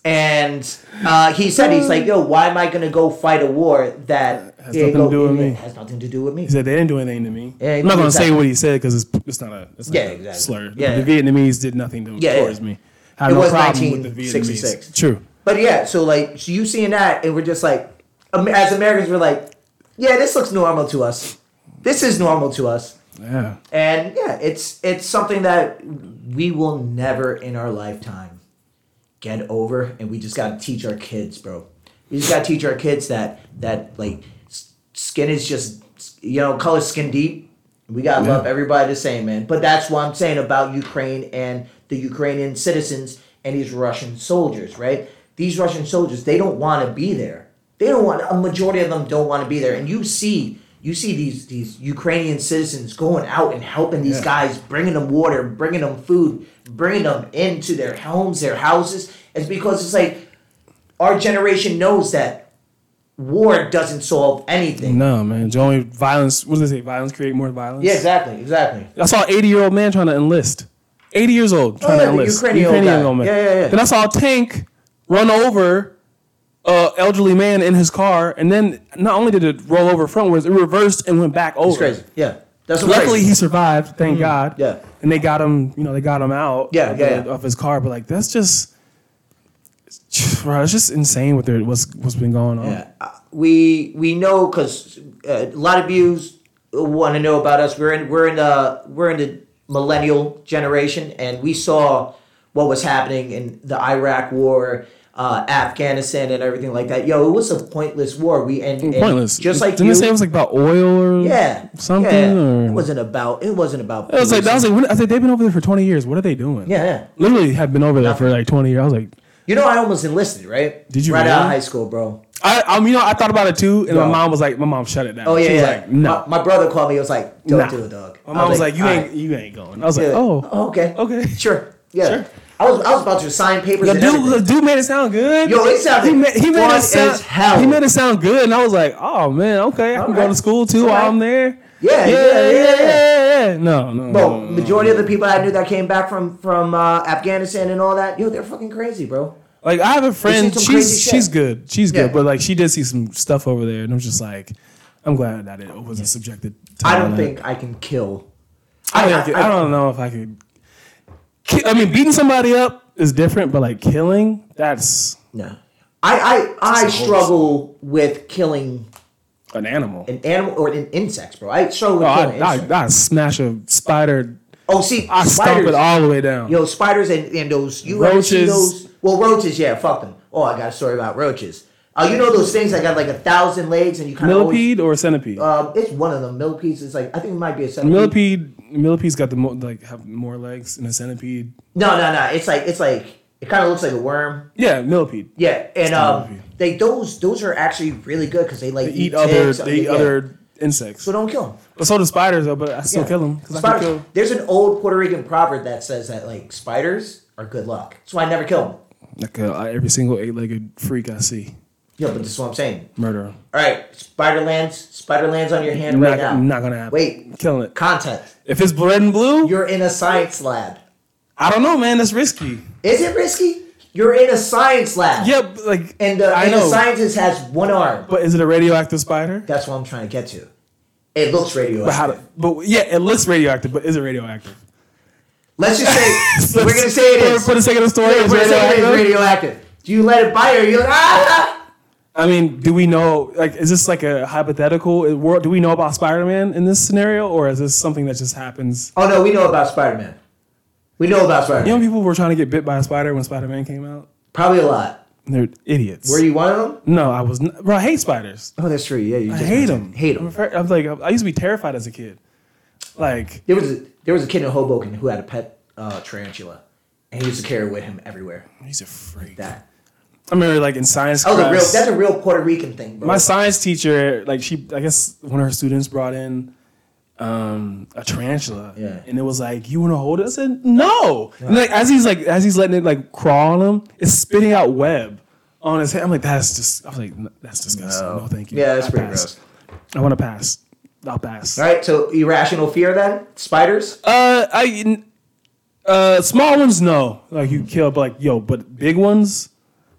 B: *laughs* and uh, he said he's like, yo, why am I gonna go fight a war that
A: Has nothing to do with me.
B: Has nothing to do with me.
A: He said they didn't do anything to me.
B: Yeah,
A: I'm not gonna say what he said because it's it's not a it's not
B: Yeah,
A: a
B: exactly.
A: slur.
B: Yeah.
A: The Vietnamese did nothing to,
B: Yeah,
A: towards
B: yeah.
A: me. I
B: It
A: no
B: was
A: problem with the
B: 1966.
A: Vietnamese. True.
B: But yeah, so like so you seeing that, and we're just like, as Americans, we're like, yeah, this looks normal to us. This is normal to us.
A: Yeah.
B: And yeah, it's it's something that we will never in our lifetime get over, and we just gotta teach our kids, bro. We just gotta teach our kids that that like skin is just you know color skin deep. We gotta
A: Yeah.
B: love everybody the same, man. But that's what I'm saying about Ukraine and the Ukrainian citizens and these Russian soldiers, right? These Russian soldiers, they don't want to be there. They don't want. A majority of them don't want to be there, and you see. You see these these Ukrainian citizens going out and helping these
A: Yeah.
B: guys, bringing them water, bringing them food, bringing them into their homes, their houses. It's because it's like our generation knows that war doesn't solve anything.
A: No, man. It's only violence. What does it say? Violence create more violence.
B: Yeah, exactly, exactly.
A: I saw an 80 year old man trying to enlist. 80 years old trying
B: Oh, yeah,
A: to
B: the
A: enlist.
B: Ukrainian old guy. Yeah, yeah, yeah.
A: Then I saw a tank run over a elderly man in his car, and then not only did it roll over frontwards, it reversed and went back over.
B: It's crazy. Yeah, that's
A: Luckily,
B: crazy.
A: he survived. Thank God.
B: Yeah.
A: And they got him. You know, they got him out.
B: Yeah,
A: of,
B: yeah, yeah.
A: of his car. But like, that's just, *sighs* bro. It's just insane what there what's what's been going on.
B: Yeah, Uh, we we know because uh, a lot of yous want to know about us. We're in we're in the we're in the millennial generation, and we saw what was happening in the Iraq War, uh, Afghanistan, and everything like that. Yo, it was a pointless war. We and, and
A: Pointless.
B: Just like
A: didn't
B: you,
A: they say it was like about oil or
B: yeah,
A: something?
B: Yeah.
A: Or?
B: It wasn't about. It wasn't about.
A: It was like, I was like, when, I was like, they've been over there for 20 years. What are they doing?
B: yeah, yeah.
A: Literally have been over there for like 20 years. I was like,
B: You know, I almost enlisted, right?
A: Did you
B: Right out of high school, bro.
A: I, I mean, you know, I thought about it too, and
B: No.
A: my mom was like, my mom shut it down.
B: Oh yeah,
A: she was
B: yeah.
A: like, no.
B: My, my brother called me. He was like, "Don't
A: Nah.
B: do it, dog."
A: My mom was like, you ain't,
B: right."
A: you ain't going. I was like,
B: Yeah.
A: oh,
B: okay,
A: okay.
B: sure, yeah.
A: Sure.
B: I was I was about to sign papers.
A: The
B: and
A: dude, dude made it sound good.
B: Yo, it sounded
A: he made, he made it sound,
B: hell.
A: He made it sound good, and I was like, oh man, okay, I can go to school too while I'm there.
B: Yeah,
A: yeah,
B: yeah,
A: yeah,
B: yeah,
A: yeah, yeah, yeah. No, no,
B: Bro, majority of the people I knew that came back from from uh, Afghanistan and all that, yo, they're fucking crazy, bro.
A: Like I have a friend,
B: seen some crazy
A: she's she's good, she's good, but like she did see some stuff over there, and I'm just like, I'm glad that it wasn't subjected. to
B: I don't think I can kill.
A: I, don't I don't know if I could. Ki- I mean, beating somebody up is different, but like killing, that's
B: No, I I I struggle with killing
A: an animal.
B: an animal or an insects, bro. I struggle with
A: Oh,
B: killing
A: I,
B: insects.
A: I, I smash a spider.
B: oh, see,
A: I stomp
B: spiders.
A: it all the way down.
B: Yo, spiders and, and those you ever see
A: Roaches.
B: those? Well, roaches, yeah, fuck them. Oh, I got a story about roaches. Uh, you know those things that got like a thousand legs and you kind of
A: Millipede or centipede?
B: Um, it's one of them. Millipedes. It's like I think it might be a centipede.
A: millipede. Millipede's got the mo- like have more legs than a centipede.
B: No, no, no. It's like it's like it kind of looks like a worm.
A: Yeah, millipede.
B: Yeah, and um, they those those are actually really good because they like
A: They eat other.
B: ticks,
A: They eat
B: yeah.
A: other insects.
B: So don't kill them.
A: But so do spiders though. But I still kill them because I kill.
B: There's an old Puerto Rican proverb that says that like spiders are good luck. So I never kill them.
A: Like uh, every single eight-legged freak I see,
B: Yeah, but this is what I'm saying.
A: Murder.
B: All right, spider lands. Spider lands on your hand
A: Not,
B: right now.
A: not gonna happen.
B: Wait,
A: killing it.
B: content.
A: If it's red and blue,
B: You're in a science lab.
A: I don't know, man. That's risky.
B: Is it risky? You're in a science lab.
A: Yeah, like
B: And the,
A: I
B: and
A: know.
B: the scientist has one arm.
A: but is it a radioactive spider?
B: That's what I'm trying to get to. It looks radioactive.
A: But how? To, but yeah, it looks radioactive. But is it radioactive?
B: Let's just say *laughs* we're gonna say it
A: For- the sake of the story,
B: Yeah,
A: it's
B: we're gonna it is
A: radioactive.
B: radioactive. Do you let it bite or you like ah?
A: I mean, do we know? Like, is this like a hypothetical? world? Do we know about Spider-Man in this scenario, or is this something that just happens?
B: Oh no, we know about Spider Man. We know about Spider Man.
A: You know, people were trying to get bit by a spider when Spider-Man came out.
B: Probably a lot.
A: They're idiots.
B: Were you one of them?
A: No, I was. Not, bro, I hate spiders.
B: Oh, that's true. Yeah, you
A: I
B: just
A: hate them.
B: Hate them.
A: I'm like, I used to be terrified as a kid. Like,
B: There was a there was a kid in Hoboken who had a pet uh, tarantula, and he used to carry it with him everywhere.
A: he's a freak.
B: That
A: I remember, like in science
B: that was a real, that's a real Puerto Rican thing, bro.
A: my science teacher, like she, I guess one of her students brought in um, a tarantula,
B: Yeah.
A: and it was like, "You want to hold it?" I said, "No." And like as he's like as he's letting it like crawl on him, it's spitting out web on his head. I'm like, "That's just," I was like, "That's disgusting." No, thank you.
B: Yeah, that's
A: I
B: pretty
A: pass.
B: gross.
A: I want to pass. I'll pass.
B: All right, so irrational fear then spiders.
A: Uh, I uh small ones no, like you kill, but like yo, but big ones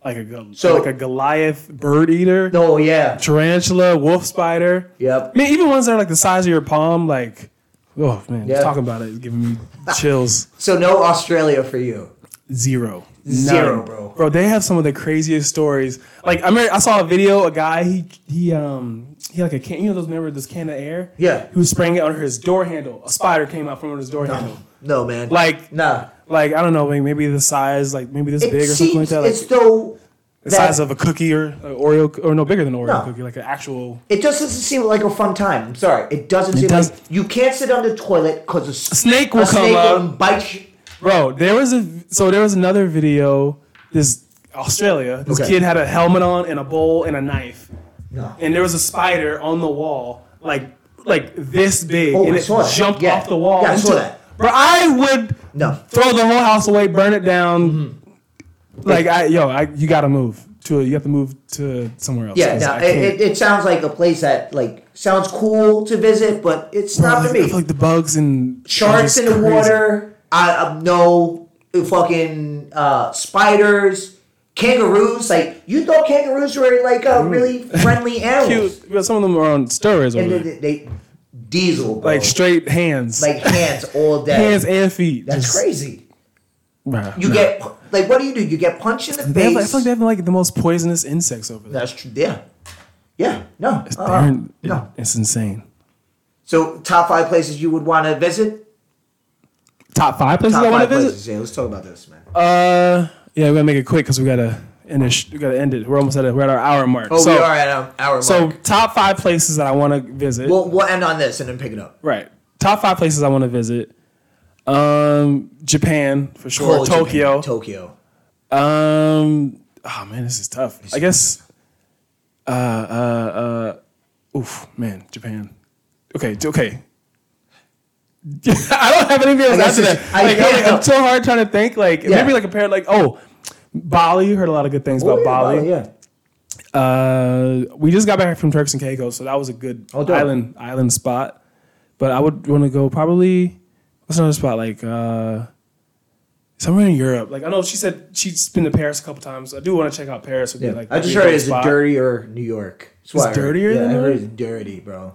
A: like a
B: So-
A: like a Goliath bird eater,
B: Oh yeah.
A: tarantula, wolf spider.
B: Yep.
A: I mean, even ones that are like the size of your palm, like oh man, just talking about it is giving me *laughs* chills.
B: So no Australia for you.
A: Zero.
B: Zero,
A: None.
B: bro.
A: Bro, they have some of the craziest stories. Like I remember, I saw a video. A guy he he um he like a can. You know those remember this can of air?
B: Yeah.
A: He was spraying it under his door handle. A spider came out from under his door handle.
B: No, man.
A: Like
B: nah.
A: Like I don't know, maybe, maybe the size like maybe this
B: It
A: big or something like that. Like
B: as though
A: the size of a cookie or uh, Oreo or no bigger than an Oreo
B: No.
A: cookie, like an actual.
B: It just doesn't seem like a fun time. I'm sorry. It doesn't seem
A: does-
B: like you can't sit on the toilet because a, s-
A: snake will
B: a
A: come
B: snake
A: up.
B: will bite you.
A: Bro, there was a so there was another video. This Australia, this
B: Okay.
A: kid had a helmet on and a bowl and a knife,
B: No.
A: and there was a spider on the wall, like like this big,
B: Oh,
A: and
B: I
A: it jumped
B: Yeah.
A: off the wall.
B: Yeah, I saw that.
A: Bro, I would
B: No.
A: throw the whole house away, burn it down.
B: Mm-hmm.
A: Like I, yo, I, you got to move to. You have to move to somewhere else.
B: Yeah, no, it, it, sounds like a place that like sounds cool to visit, but it's
A: Bro,
B: not for me.
A: like the bugs and
B: Sharks in the
A: crazy.
B: water. I, I no fucking uh, spiders, kangaroos. Like you thought kangaroos were like a really friendly *laughs* animals,
A: Cute, some of them are on steroids
B: and they, they diesel bro.
A: like straight hands,
B: like hands all *laughs* day.
A: hands and feet.
B: That's
A: Just-
B: crazy.
A: Bruh,
B: You
A: nah.
B: get like what do you do? You get punched in the
A: They have, I
B: face.
A: feel like they have like the most poisonous insects over there.
B: That's true. Yeah, yeah. No,
A: It's, they're-
B: no.
A: it's insane.
B: So top five places you would want to visit.
A: Top five places
B: Top
A: I want to visit.
B: places. Yeah, let's talk about this, man.
A: Uh, yeah, we gotta make it quick because we gotta end it. We gotta end it. We're almost at it. We're at our hour mark.
B: Oh,
A: so,
B: we are at our hour
A: so top five places that I want to visit.
B: We'll, we'll end on this and then pick it up.
A: right. Top five places I want to visit. Um, Japan for sure. Tokyo.
B: Japan. Tokyo.
A: Um. Oh man, this is tough. I guess. Uh. Uh. Uh. Oof, man, Japan. Okay. Okay. *laughs* I don't have anything else after that.
B: I
A: Like,
B: can't
A: I'm, I'm so hard trying to think. Like
B: Yeah.
A: maybe like a pair. Like oh, Bali. You heard a lot of good things
B: Oh,
A: about
B: yeah,
A: Bali.
B: yeah.
A: Uh, we just got back from Turks and Caicos, so that was a good
B: Oh,
A: island island spot. But I would want to go probably what's another spot like uh, somewhere in Europe. Like I know she said she's been to Paris a couple times. I do want to check out Paris. Would
B: Yeah.
A: be like
B: I just heard it's
A: spot.
B: dirtier New York. That's what I
A: dirtier
B: Yeah,
A: than
B: I heard it's dirty, bro.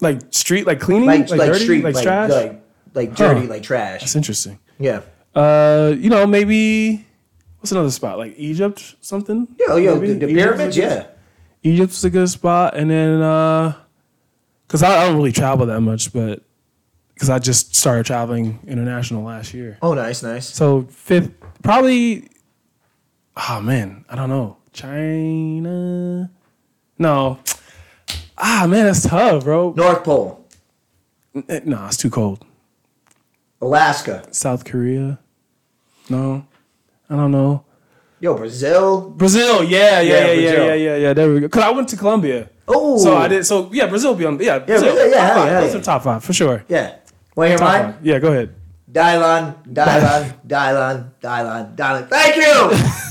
A: like street like cleaning
B: Like
A: like,
B: like,
A: dirty
B: street
A: like,
B: like
A: trash.
B: like like dirty
A: Huh.
B: like trash.
A: That's interesting.
B: Yeah.
A: Uh, you know maybe what's another spot like Egypt something.
B: Yeah, oh, yeah, the, the pyramids,
A: good-
B: yeah.
A: Egypt's a good spot, and then uh, cause I, I don't really travel that much, but because I just started traveling international last year.
B: Oh, nice, nice.
A: So fifth, probably. Oh man, I don't know. China. No. Ah man, that's tough, bro.
B: North Pole,
A: No, it's too cold.
B: Alaska,
A: South Korea. No, I don't know.
B: yo, Brazil.
A: Brazil, yeah, yeah,
B: Yeah,
A: yeah, yeah,
B: Brazil.
A: yeah, yeah, yeah. There we go. Cause I went to Colombia.
B: Oh,
A: So I did. So yeah, Brazil be on. Yeah, Brazil.
B: Brazil, yeah,
A: top five.
B: yeah,
A: Those
B: yeah.
A: are top five for sure.
B: Yeah. Want to hear
A: Top
B: mine?
A: five. Yeah, go ahead.
B: Dylan, Dylan, *laughs* Dylan, Dylan, Dylan. Thank you. *laughs*